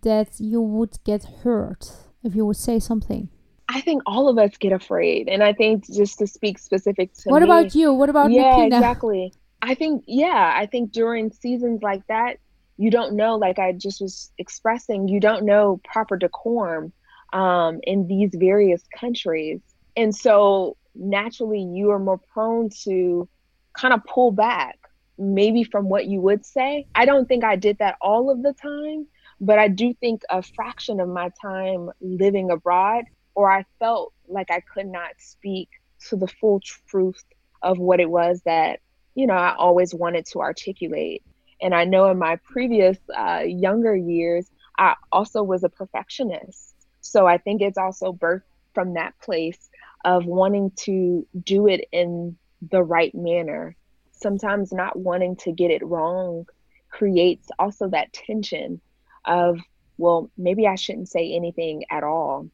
that you would get hurt if you would say something? I think all of us get afraid. And I think just to speak specific to What me, about you? What about yeah, Nakina? exactly. I think yeah, I think during seasons like that, you don't know, like I just was expressing, you don't know proper decorum um, in these various countries. And so naturally you are more prone to kind of pull back maybe from what you would say. I don't think I did that all of the time, but I do think a fraction of my time living abroad, or I felt like I could not speak to the full truth of what it was that, you know, I always wanted to articulate. And I know in my previous uh, younger years, I also was a perfectionist. So I think it's also birthed from that place of wanting to do it in the right manner. Sometimes not wanting to get it wrong creates also that tension of, well, maybe I shouldn't say anything at all.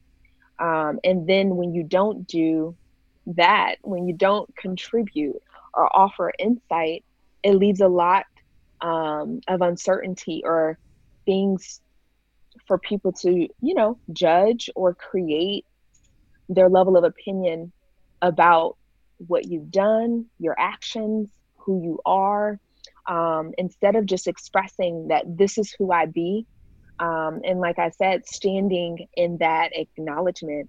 Um, and then when you don't do that, when you don't contribute or offer insight, it leaves a lot um, of uncertainty or things for people to, you know, judge or create their level of opinion about what you've done, your actions, who you are, um, instead of just expressing that this is who I be. Um, and like I said, standing in that acknowledgement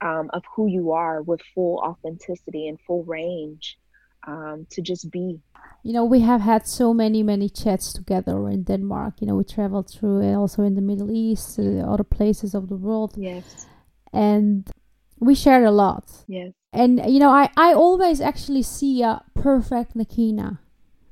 um, of who you are with full authenticity and full range um, to just be. You know, we have had so many, many chats together in Denmark. You know, we traveled through it also in the Middle East, uh, other places of the world. Yes. And we shared a lot. Yes. And, you know, I, I always actually see a perfect Nakina.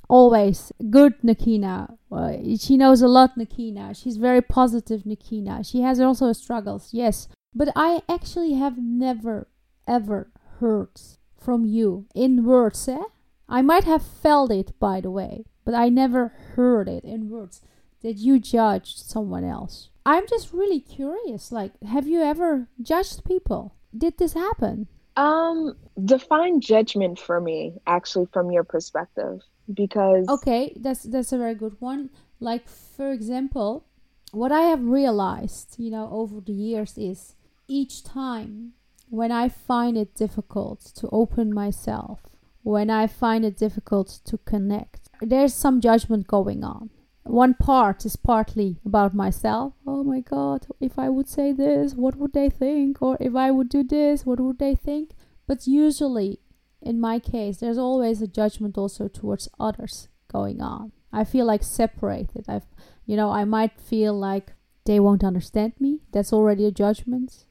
Always. Good Nakina. Uh, she knows a lot, Nakina. She's very positive, Nakina. She has also struggles, yes. But I actually have never, ever heard from you in words, eh? I might have felt it, by the way, but I never heard it in words that you judged someone else. I'm just really curious. Like, have you ever judged people? Did this happen? Um, define judgment for me, actually, from your perspective, because Okay, that's that's a very good one. Like, for example, what I have realized, you know, over the years is each time when I find it difficult to open myself, when I find it difficult to connect, there's some judgment going on. One part is partly about myself. Oh my God, if I would say this, what would they think? Or if I would do this, what would they think? But usually, in my case, there's always a judgment also towards others going on. I feel like separated. I've, you know, I might feel like they won't understand me. That's already a judgment.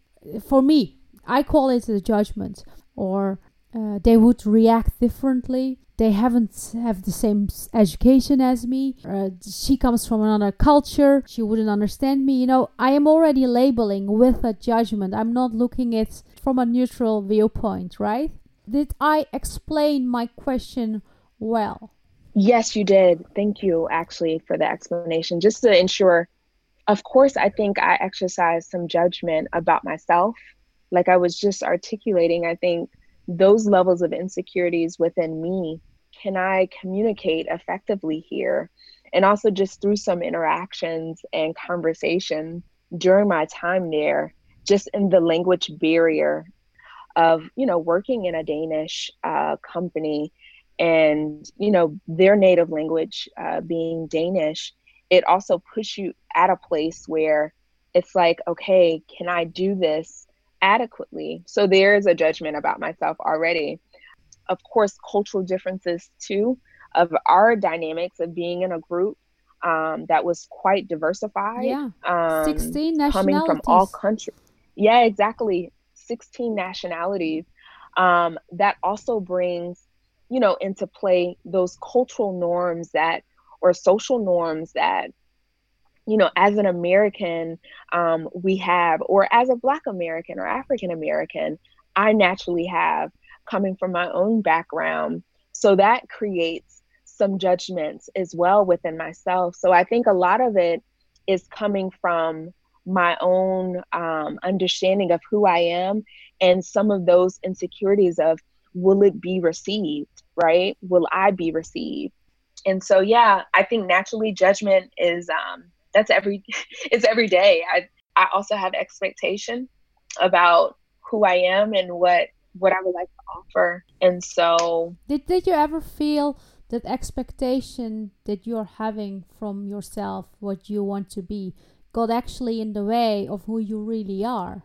For me, I call it a judgment, or uh, they would react differently. They haven't have the same education as me. Uh, she comes from another culture. She wouldn't understand me. You know, I am already labeling with a judgment. I'm not looking at from a neutral viewpoint, right? Did I explain my question well? Yes, you did. Thank you, actually, for the explanation. Just to ensure, of course, I think I exercised some judgment about myself. Like I was just articulating, I think those levels of insecurities within me can I communicate effectively here? And also, just through some interactions and conversation during my time there, just in the language barrier of, you know, working in a Danish uh, company and you know their native language uh, being danish it also puts you at a place where it's like okay can i do this adequately. So there's a judgment about myself already. Of course cultural differences too of our dynamics of being in a group um, that was quite diversified Yeah, um, 16 coming from all countries yeah exactly. 16 nationalities um, that also brings you know into play those cultural norms that or social norms that you know as an american um, we have or as a black american or african american i naturally have coming from my own background. So that creates some judgments as well within myself. So i think a lot of it is coming from my own um, understanding of who i am and some of those insecurities of will it be received right? Will i be received? And so yeah i think naturally judgment is um that's every [LAUGHS] it's every day. I I also have expectation about who I am and what what I would like to offer. And so Did did you ever feel that expectation that you're having from yourself, what you want to be, got actually in the way of who you really are?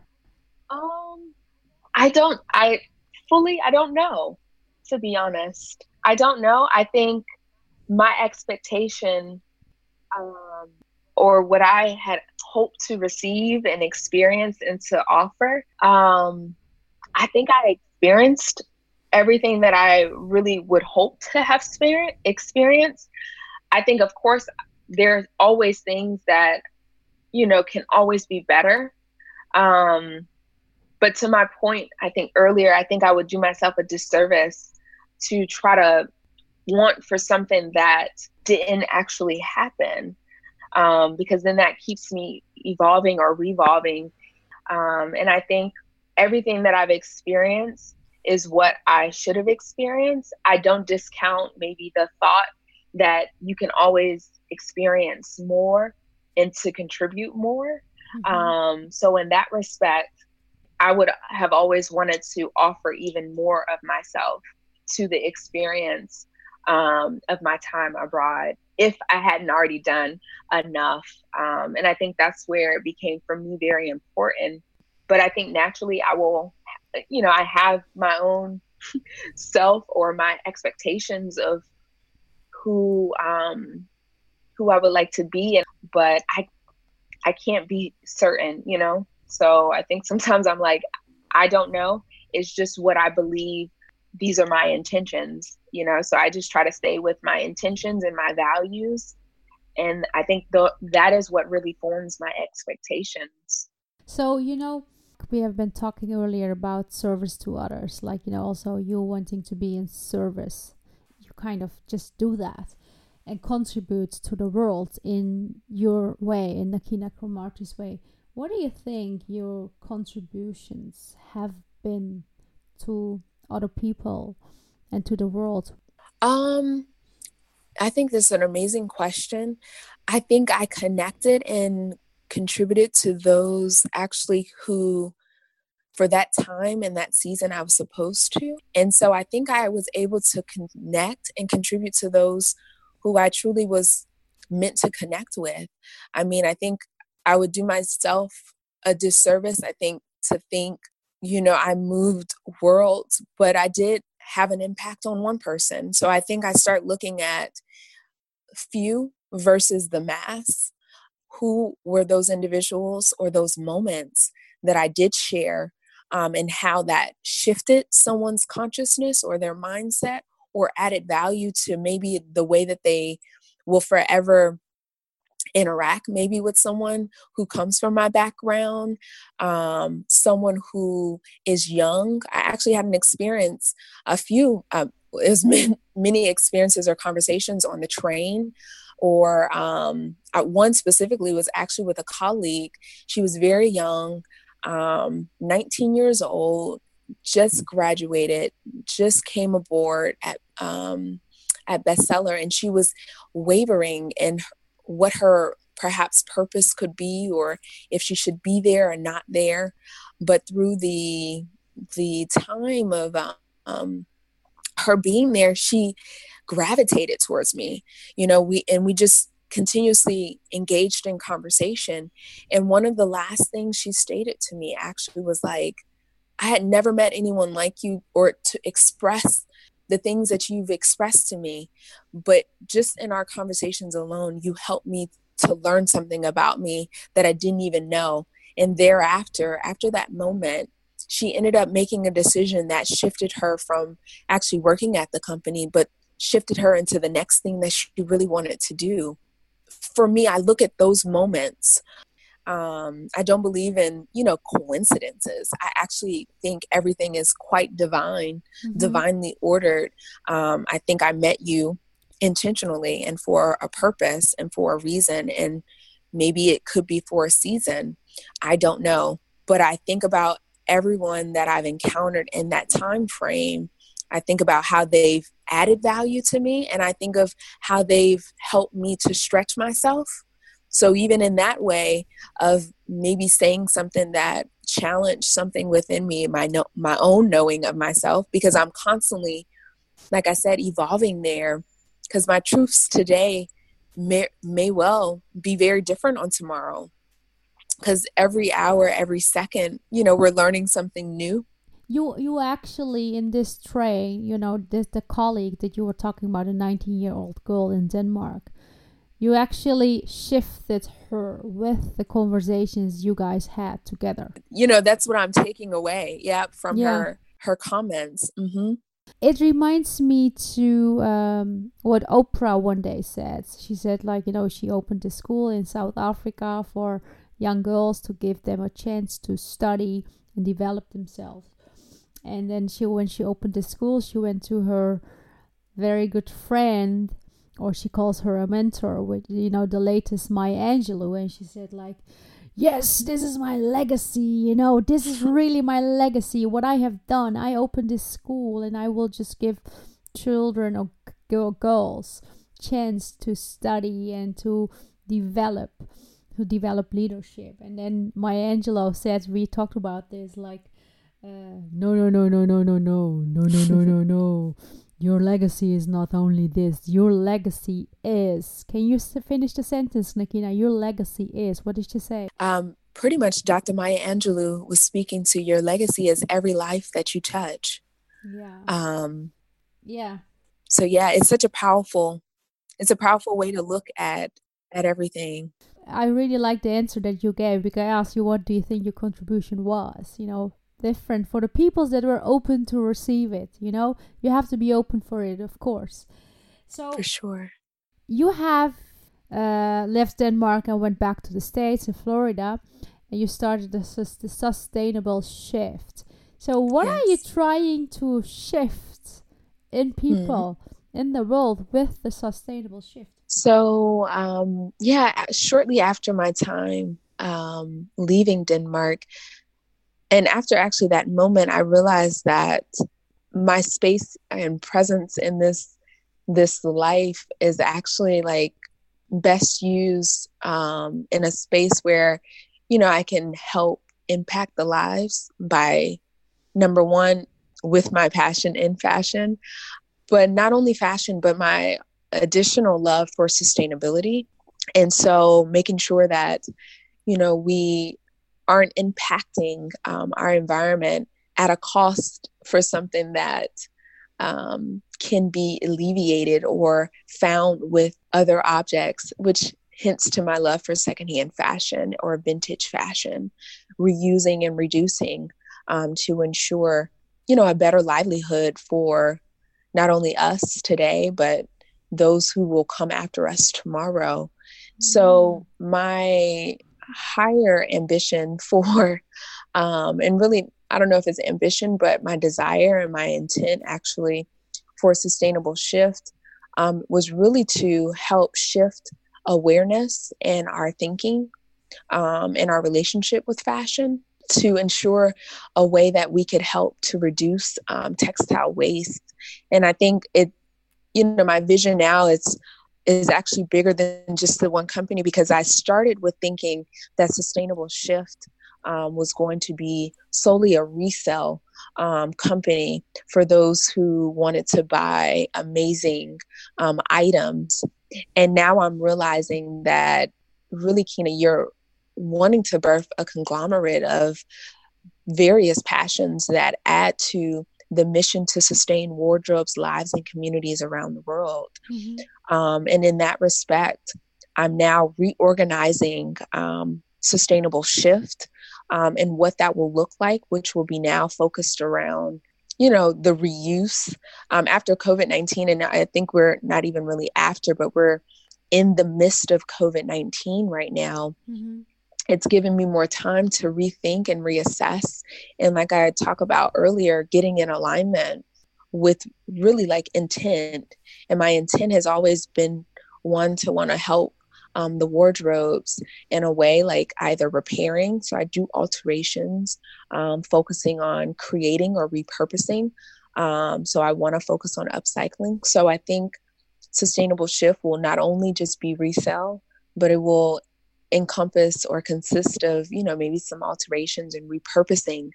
Um I don't I fully I don't know, to be honest. I don't know. I think my expectation um, or what I had hoped to receive and experience and to offer, um, I think I experienced everything that I really would hope to have spirit experience. I think, of course, there's always things that you know can always be better. Um, but to my point, I think earlier, I think I would do myself a disservice to try to want for something that didn't actually happen um, because then that keeps me evolving or revolving. Um, and i think everything that i've experienced is what i should have experienced. I don't discount maybe the thought that you can always experience more and to contribute more. Mm-hmm. um, so in that respect i would have always wanted to offer even more of myself to the experience um, of my time abroad if I hadn't already done enough. Um, and I think that's where it became for me very important. But I think naturally I will, you know, I have my own [LAUGHS] self or my expectations of who um, who I would like to be, and but I I can't be certain, you know. So I think sometimes I'm like, I don't know. It's just what I believe these are my intentions, you know. So I just try to stay with my intentions and my values. And I think the, that is what really forms my expectations. So, you know, we have been talking earlier about service to others, like, you know, also you wanting to be in service. You kind of just do that and contribute to the world in your way, in Nakina Cromartie's way. What do you think your contributions have been to other people and to the world? Um, I think this is an amazing question. I think I connected and contributed to those actually who, for that time and that season, I was supposed to. And so I think I was able to connect and contribute to those who I truly was meant to connect with. I mean, I think I would do myself a disservice, I think, to think you know, I moved worlds, but I did have an impact on one person. So I think I start looking at few versus the mass. Who were those individuals or those moments that I did share, um, and how that shifted someone's consciousness or their mindset or added value to maybe the way that they will forever interact maybe with someone who comes from my background, um, someone who is young. I actually had an experience, a few, uh, as [LAUGHS] many, experiences or conversations on the train or um, one specifically was actually with a colleague. She was very young, um, 19 years old, just graduated, just came aboard at um, at bestseller, and she was wavering in what her perhaps purpose could be or if she should be there or not there. But through the the time of um, her being there she gravitated towards me you know we and we just continuously engaged in conversation. And one of the last things she stated to me actually was like i had never met anyone like you or to express the things that you've expressed to me but just in our conversations alone you helped me to learn something about me that i didn't even know. And thereafter after that moment she ended up making a decision that shifted her from actually working at the company but shifted her into the next thing that she really wanted to do. For me i look at those moments um, I don't believe in, you know, coincidences. I actually think everything is quite divine, mm-hmm. divinely ordered. Um, I think I met you intentionally and for a purpose and for a reason. And maybe it could be for a season. I don't know. But I think about everyone that I've encountered in that time frame. I think about how they've added value to me and I think of how they've helped me to stretch myself So even in that way of maybe saying something that challenged something within me, my no, my own knowing of myself, because I'm constantly, like I said, evolving there. Because my truths today may may well be very different on tomorrow. Because every hour, every second, you know, we're learning something new you you actually in this train you know this the colleague that you were talking about a 19 year old girl in denmark you actually shifted her with the conversations you guys had together you know that's what i'm taking away yeah from yeah. her her comments mm-hmm. it reminds me to um, what oprah one day said she said like you know she opened a school in south africa for young girls to give them a chance to study and develop themselves and then she when she opened the school she went to her very good friend or she calls her a mentor with you know the latest Maya Angelou and she said like yes this is my legacy you know this is really my legacy what I have done I opened this school and I will just give children or girls chance to study and to develop to develop leadership and then Maya Angelou said we talked about this like uh, no, no, no, no, no, no, no, no, no, no, no. Your legacy is not only this. Your legacy is. Can you finish the sentence, Nakina? Your legacy is. What did she say? Um, pretty much, Dr. Maya Angelou was speaking to your legacy as every life that you touch. Yeah. Um. Yeah. So yeah, it's such a powerful, it's a powerful way to look at at everything. I really like the answer that you gave because I asked you what do you think your contribution was. You know, different for the peoples that were open to receive it you know you have to be open for it of course so for sure you have uh, left denmark and went back to the states in florida and you started the, the sustainable shift so what yes. are you trying to shift in hmm. people mm. in the world with the sustainable shift so um, yeah shortly after my time um, leaving denmark and after actually that moment i realized that my space and presence in this this life is actually like best used um, in a space where you know i can help impact the lives by number one with my passion in fashion but not only fashion but my additional love for sustainability. And so making sure that you know we aren't impacting um, our environment at a cost for something that um, can be alleviated or found with other objects, which hints to my love for secondhand fashion or vintage fashion, reusing and reducing um, to ensure, you know, a better livelihood for not only us today, but those who will come after us tomorrow. Mm-hmm. So my higher ambition [LAUGHS] for, um, and really, I don't know if it's ambition, but my desire and my intent actually for a sustainable shift um, was really to help shift awareness in our thinking um, in our relationship with fashion to ensure a way that we could help to reduce um, textile waste. And I think it, you know, my vision now is is actually bigger than just the one company because I started with thinking that sustainable shift um, was going to be solely a resale um, company for those who wanted to buy amazing um, items. And now I'm realizing that really, Kina, you're wanting to birth a conglomerate of various passions that add to the mission to sustain wardrobes, lives, and communities around the world. Mm-hmm. Um, and in that respect, I'm now reorganizing um, Sustainable Shift um, and what that will look like, which will be now focused around you know the reuse um, after covid-19 and i think we're not even really after but we're in the midst of covid-19 right now mm-hmm it's given me more time to rethink and reassess. And like I talked about earlier, getting in alignment with really like intent. And my intent has always been one to want to help um, the wardrobes in a way like either repairing. So I do alterations, um, focusing on creating or repurposing. Um, so I want to focus on upcycling. So I think sustainable shift will not only just be resell, but it will encompass or consist of you know maybe some alterations and repurposing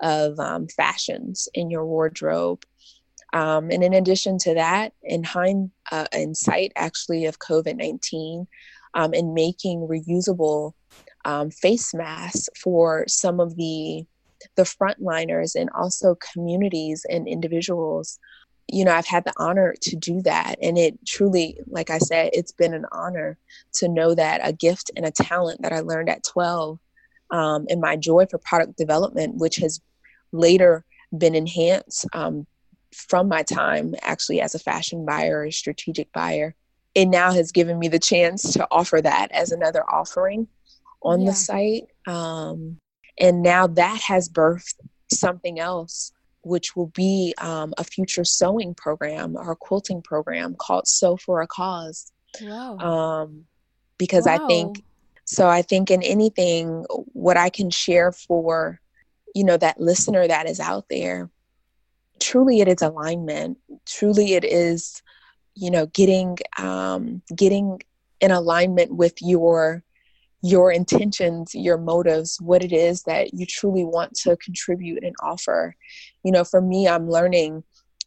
of um, fashions in your wardrobe um, and in addition to that in hind uh, in sight actually of covid-19 um, and making reusable um, face masks for some of the the frontliners and also communities and individuals you know, I've had the honor to do that. And it truly, like I said, it's been an honor to know that a gift and a talent that I learned at 12 um, and my joy for product development, which has later been enhanced um, from my time actually as a fashion buyer, or a strategic buyer. It now has given me the chance to offer that as another offering on yeah. the site. Um, and now that has birthed something else which will be um, a future sewing program or quilting program called Sew for a Cause. Wow. Um, because wow. I think so. I think in anything, what I can share for you know that listener that is out there, truly it is alignment. Truly it is, you know, getting um, getting in alignment with your your intentions, your motives, what it is that you truly want to contribute and offer. You know, for me, I'm learning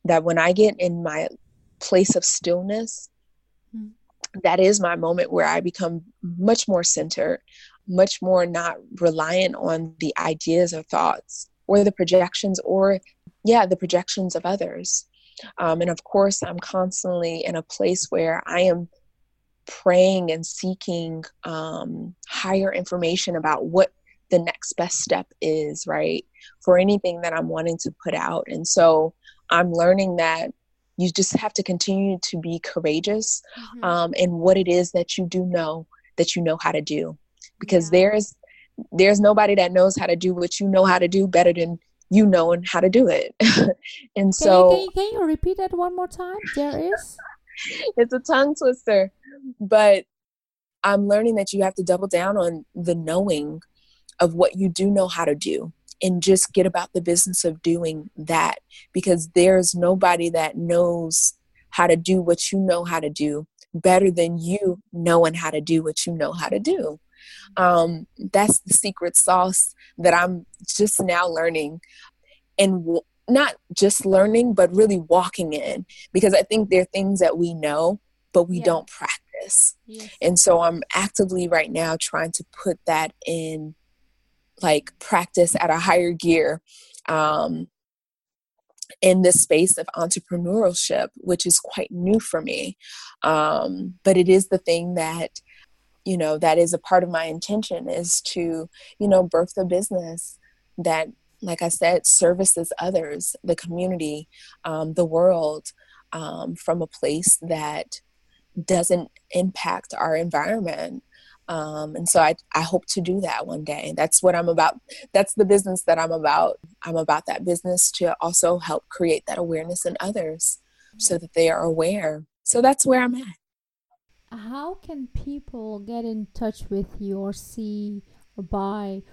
that when I get in my place of stillness, mm. that is my moment where I become much more centered, much more not reliant on the ideas or thoughts or the projections or, yeah, the projections of others. Um, and of course, I'm constantly in a place where I am praying and seeking um, higher information about what the next best step is, right? For anything that I'm wanting to put out. And so I'm learning that you just have to continue to be courageous mm-hmm. um, in what it is that you do know that you know how to do. Because yeah. there's there's nobody that knows how to do what you know how to do better than you knowing how to do it. [LAUGHS] and can so you, can, you, can you repeat that one more time? There is [LAUGHS] it's a tongue twister but I'm learning that you have to double down on the knowing of what you do know how to do and just get about the business of doing that because there's nobody that knows how to do what you know how to do better than you knowing how to do what you know how to do. Um, that's the secret sauce that I'm just now learning and w- not just learning, but really walking in because I think there are things that we know, but we yeah. don't practice. Yes. And so I'm actively right now trying to put that in like practice at a higher gear um, in this space of entrepreneurship, which is quite new for me. Um, but it is the thing that, you know, that is a part of my intention is to, you know, birth a business that, like I said, services others, the community, um, the world um, from a place that doesn't impact our environment. Um, and so I, I hope to do that one day. That's what I'm about. That's the business that I'm about. I'm about that business to also help create that awareness in others so that they are aware. So that's where I'm at. How can people get in touch with you or see or buy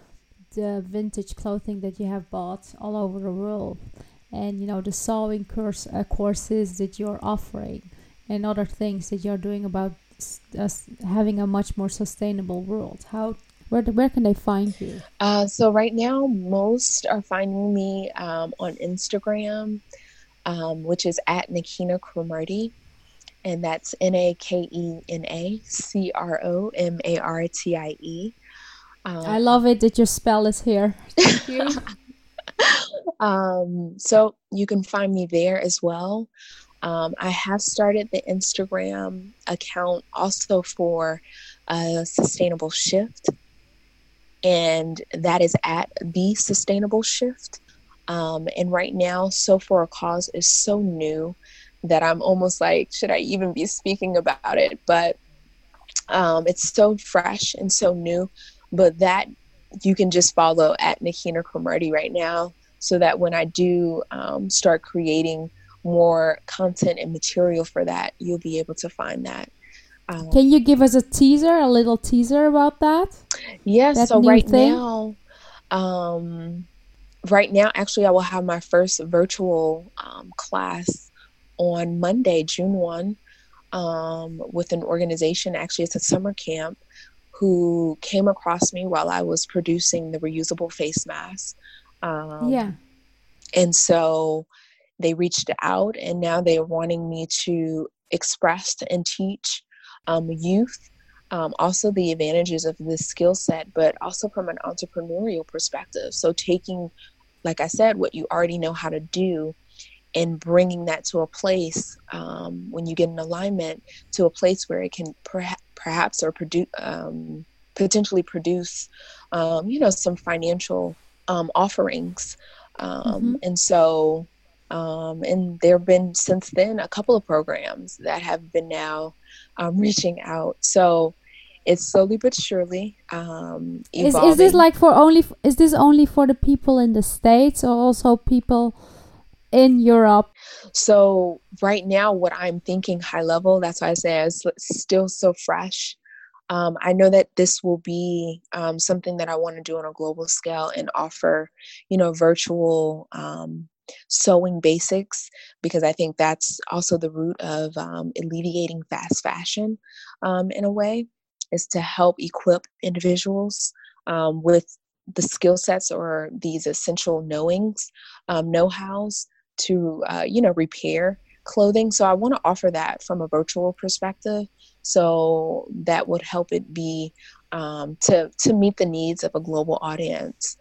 the vintage clothing that you have bought all over the world? And you know the sewing course uh, courses that you're offering and other things that you're doing about us having a much more sustainable world. How where, where can they find you? Uh, so right now most are finding me um, on instagram um, which is at nakina cromartie and that's n-a-k-e-n-a-c-r-o-m-a-r-t-i-e um, i love it that your spell is here. Thank you. [LAUGHS] Um, so you can find me there as well. Um, I have started the Instagram account also for a sustainable shift, and that is at the sustainable shift. Um, and right now, Sew for a Cause is so new that I'm almost like, should I even be speaking about it? But um, it's so fresh and so new. But that you can just follow at Nakina Cromartie right now, so that when I do um, start creating more content and material for that, you'll be able to find that. Um, Can you give us a teaser, a little teaser about that? Yes. Yeah, so right thing? now, um, right now, actually, I will have my first virtual um, class on Monday, June one, um, with an organization. Actually, it's a summer camp who came across me while I was producing the reusable face mask. Um, yeah. And so they reached out, and now they are wanting me to express and teach um, youth um, also the advantages of this skill set, but also from an entrepreneurial perspective. So, taking, like I said, what you already know how to do and bringing that to a place um, when you get an alignment to a place where it can perha- perhaps or produce um, potentially produce um, you know some financial um, offerings. Um, mm-hmm. and so um, and there have been since then a couple of programs that have been now um, reaching out. So it's slowly but surely um, is, is this like for only is this only for the people in the states or also people in Europe? So right now, what I'm thinking high level, that's why I say it's still so fresh. Um, I know that this will be um, something that I want to do on a global scale and offer, you know, virtual um, sewing basics because I think that's also the root of um, alleviating fast fashion um, in a way, is to help equip individuals um, with the skill sets or these essential knowings, know-hows to uh, you know repair clothing. So i want to offer that from a virtual perspective so that would help it be um, to to meet the needs of a global audience.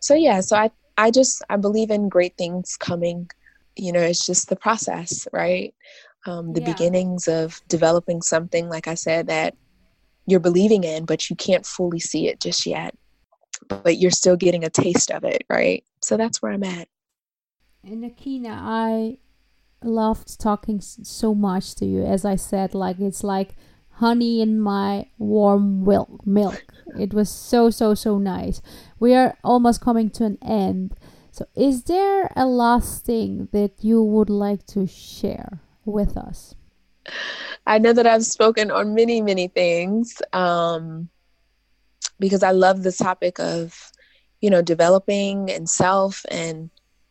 So yeah so i i just i believe in great things coming. You know it's just the process right? Um, the yeah. beginnings of developing something like i said that you're believing in but you can't fully see it just yet but you're still getting a taste of it right? So that's where i'm at and Nakina, I loved talking so much to you. As I said, like it's like honey in my warm milk. Milk. [LAUGHS] It was so so so nice. We are almost coming to an end. So, is there a last thing that you would like to share with us? I know that I've spoken on many many things um, because I love the topic of you know developing and self and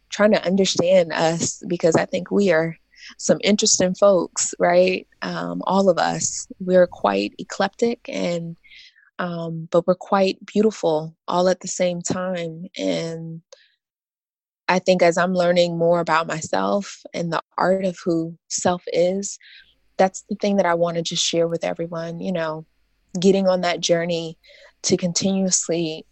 trying to understand us because I think we are some interesting folks, right? Um, all of us. We're quite eclectic and um, but we're quite beautiful all at the same time. And I think as I'm learning more about myself and the art of who self is, that's the thing that I want to just share with everyone, you know, getting on that journey to continuously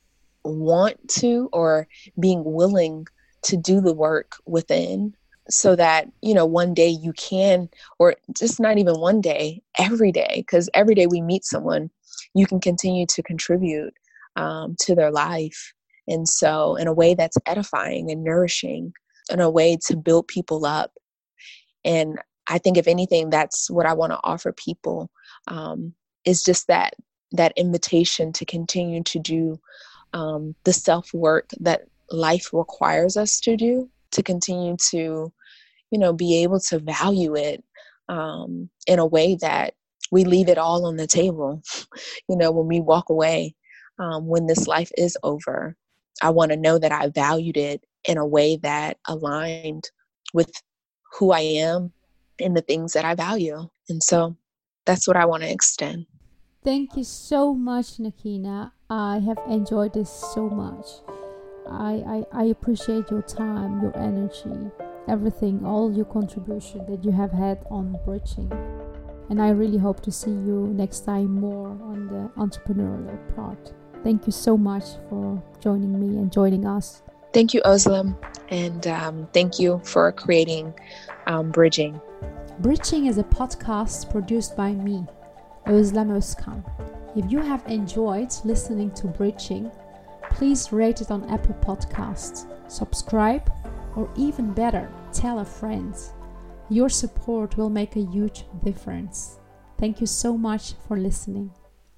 want to or being willing to do the work within so that you know one day you can or just not even one day every day because every day we meet someone you can continue to contribute um, to their life. And so in a way that's edifying and nourishing in a way to build people up. And i think if anything that's what i want to offer people um, is just that that invitation to continue to do um, the self work that life requires us to do to continue to you know be able to value it um, in a way that we leave it all on the table. [LAUGHS] You know when we walk away um, when this life is over i want to know that i valued it in a way that aligned with who i am and the things that i value. And so that's what i want to extend. Thank you so much nakina i have enjoyed this so much I, I, I appreciate your time, your energy, everything, all your contribution that you have had on bridging. And I really hope to see you next time more on the entrepreneurial part. Thank you so much for joining me and joining us. Thank you, Özlem, and um, thank you for creating um, Bridging. Bridging is a podcast produced by me, Özlem Özkan. If you have enjoyed listening to Bridging, please rate it on Apple Podcasts, subscribe, or even better, tell a friend. Your support will make a huge difference. Thank you so much for listening.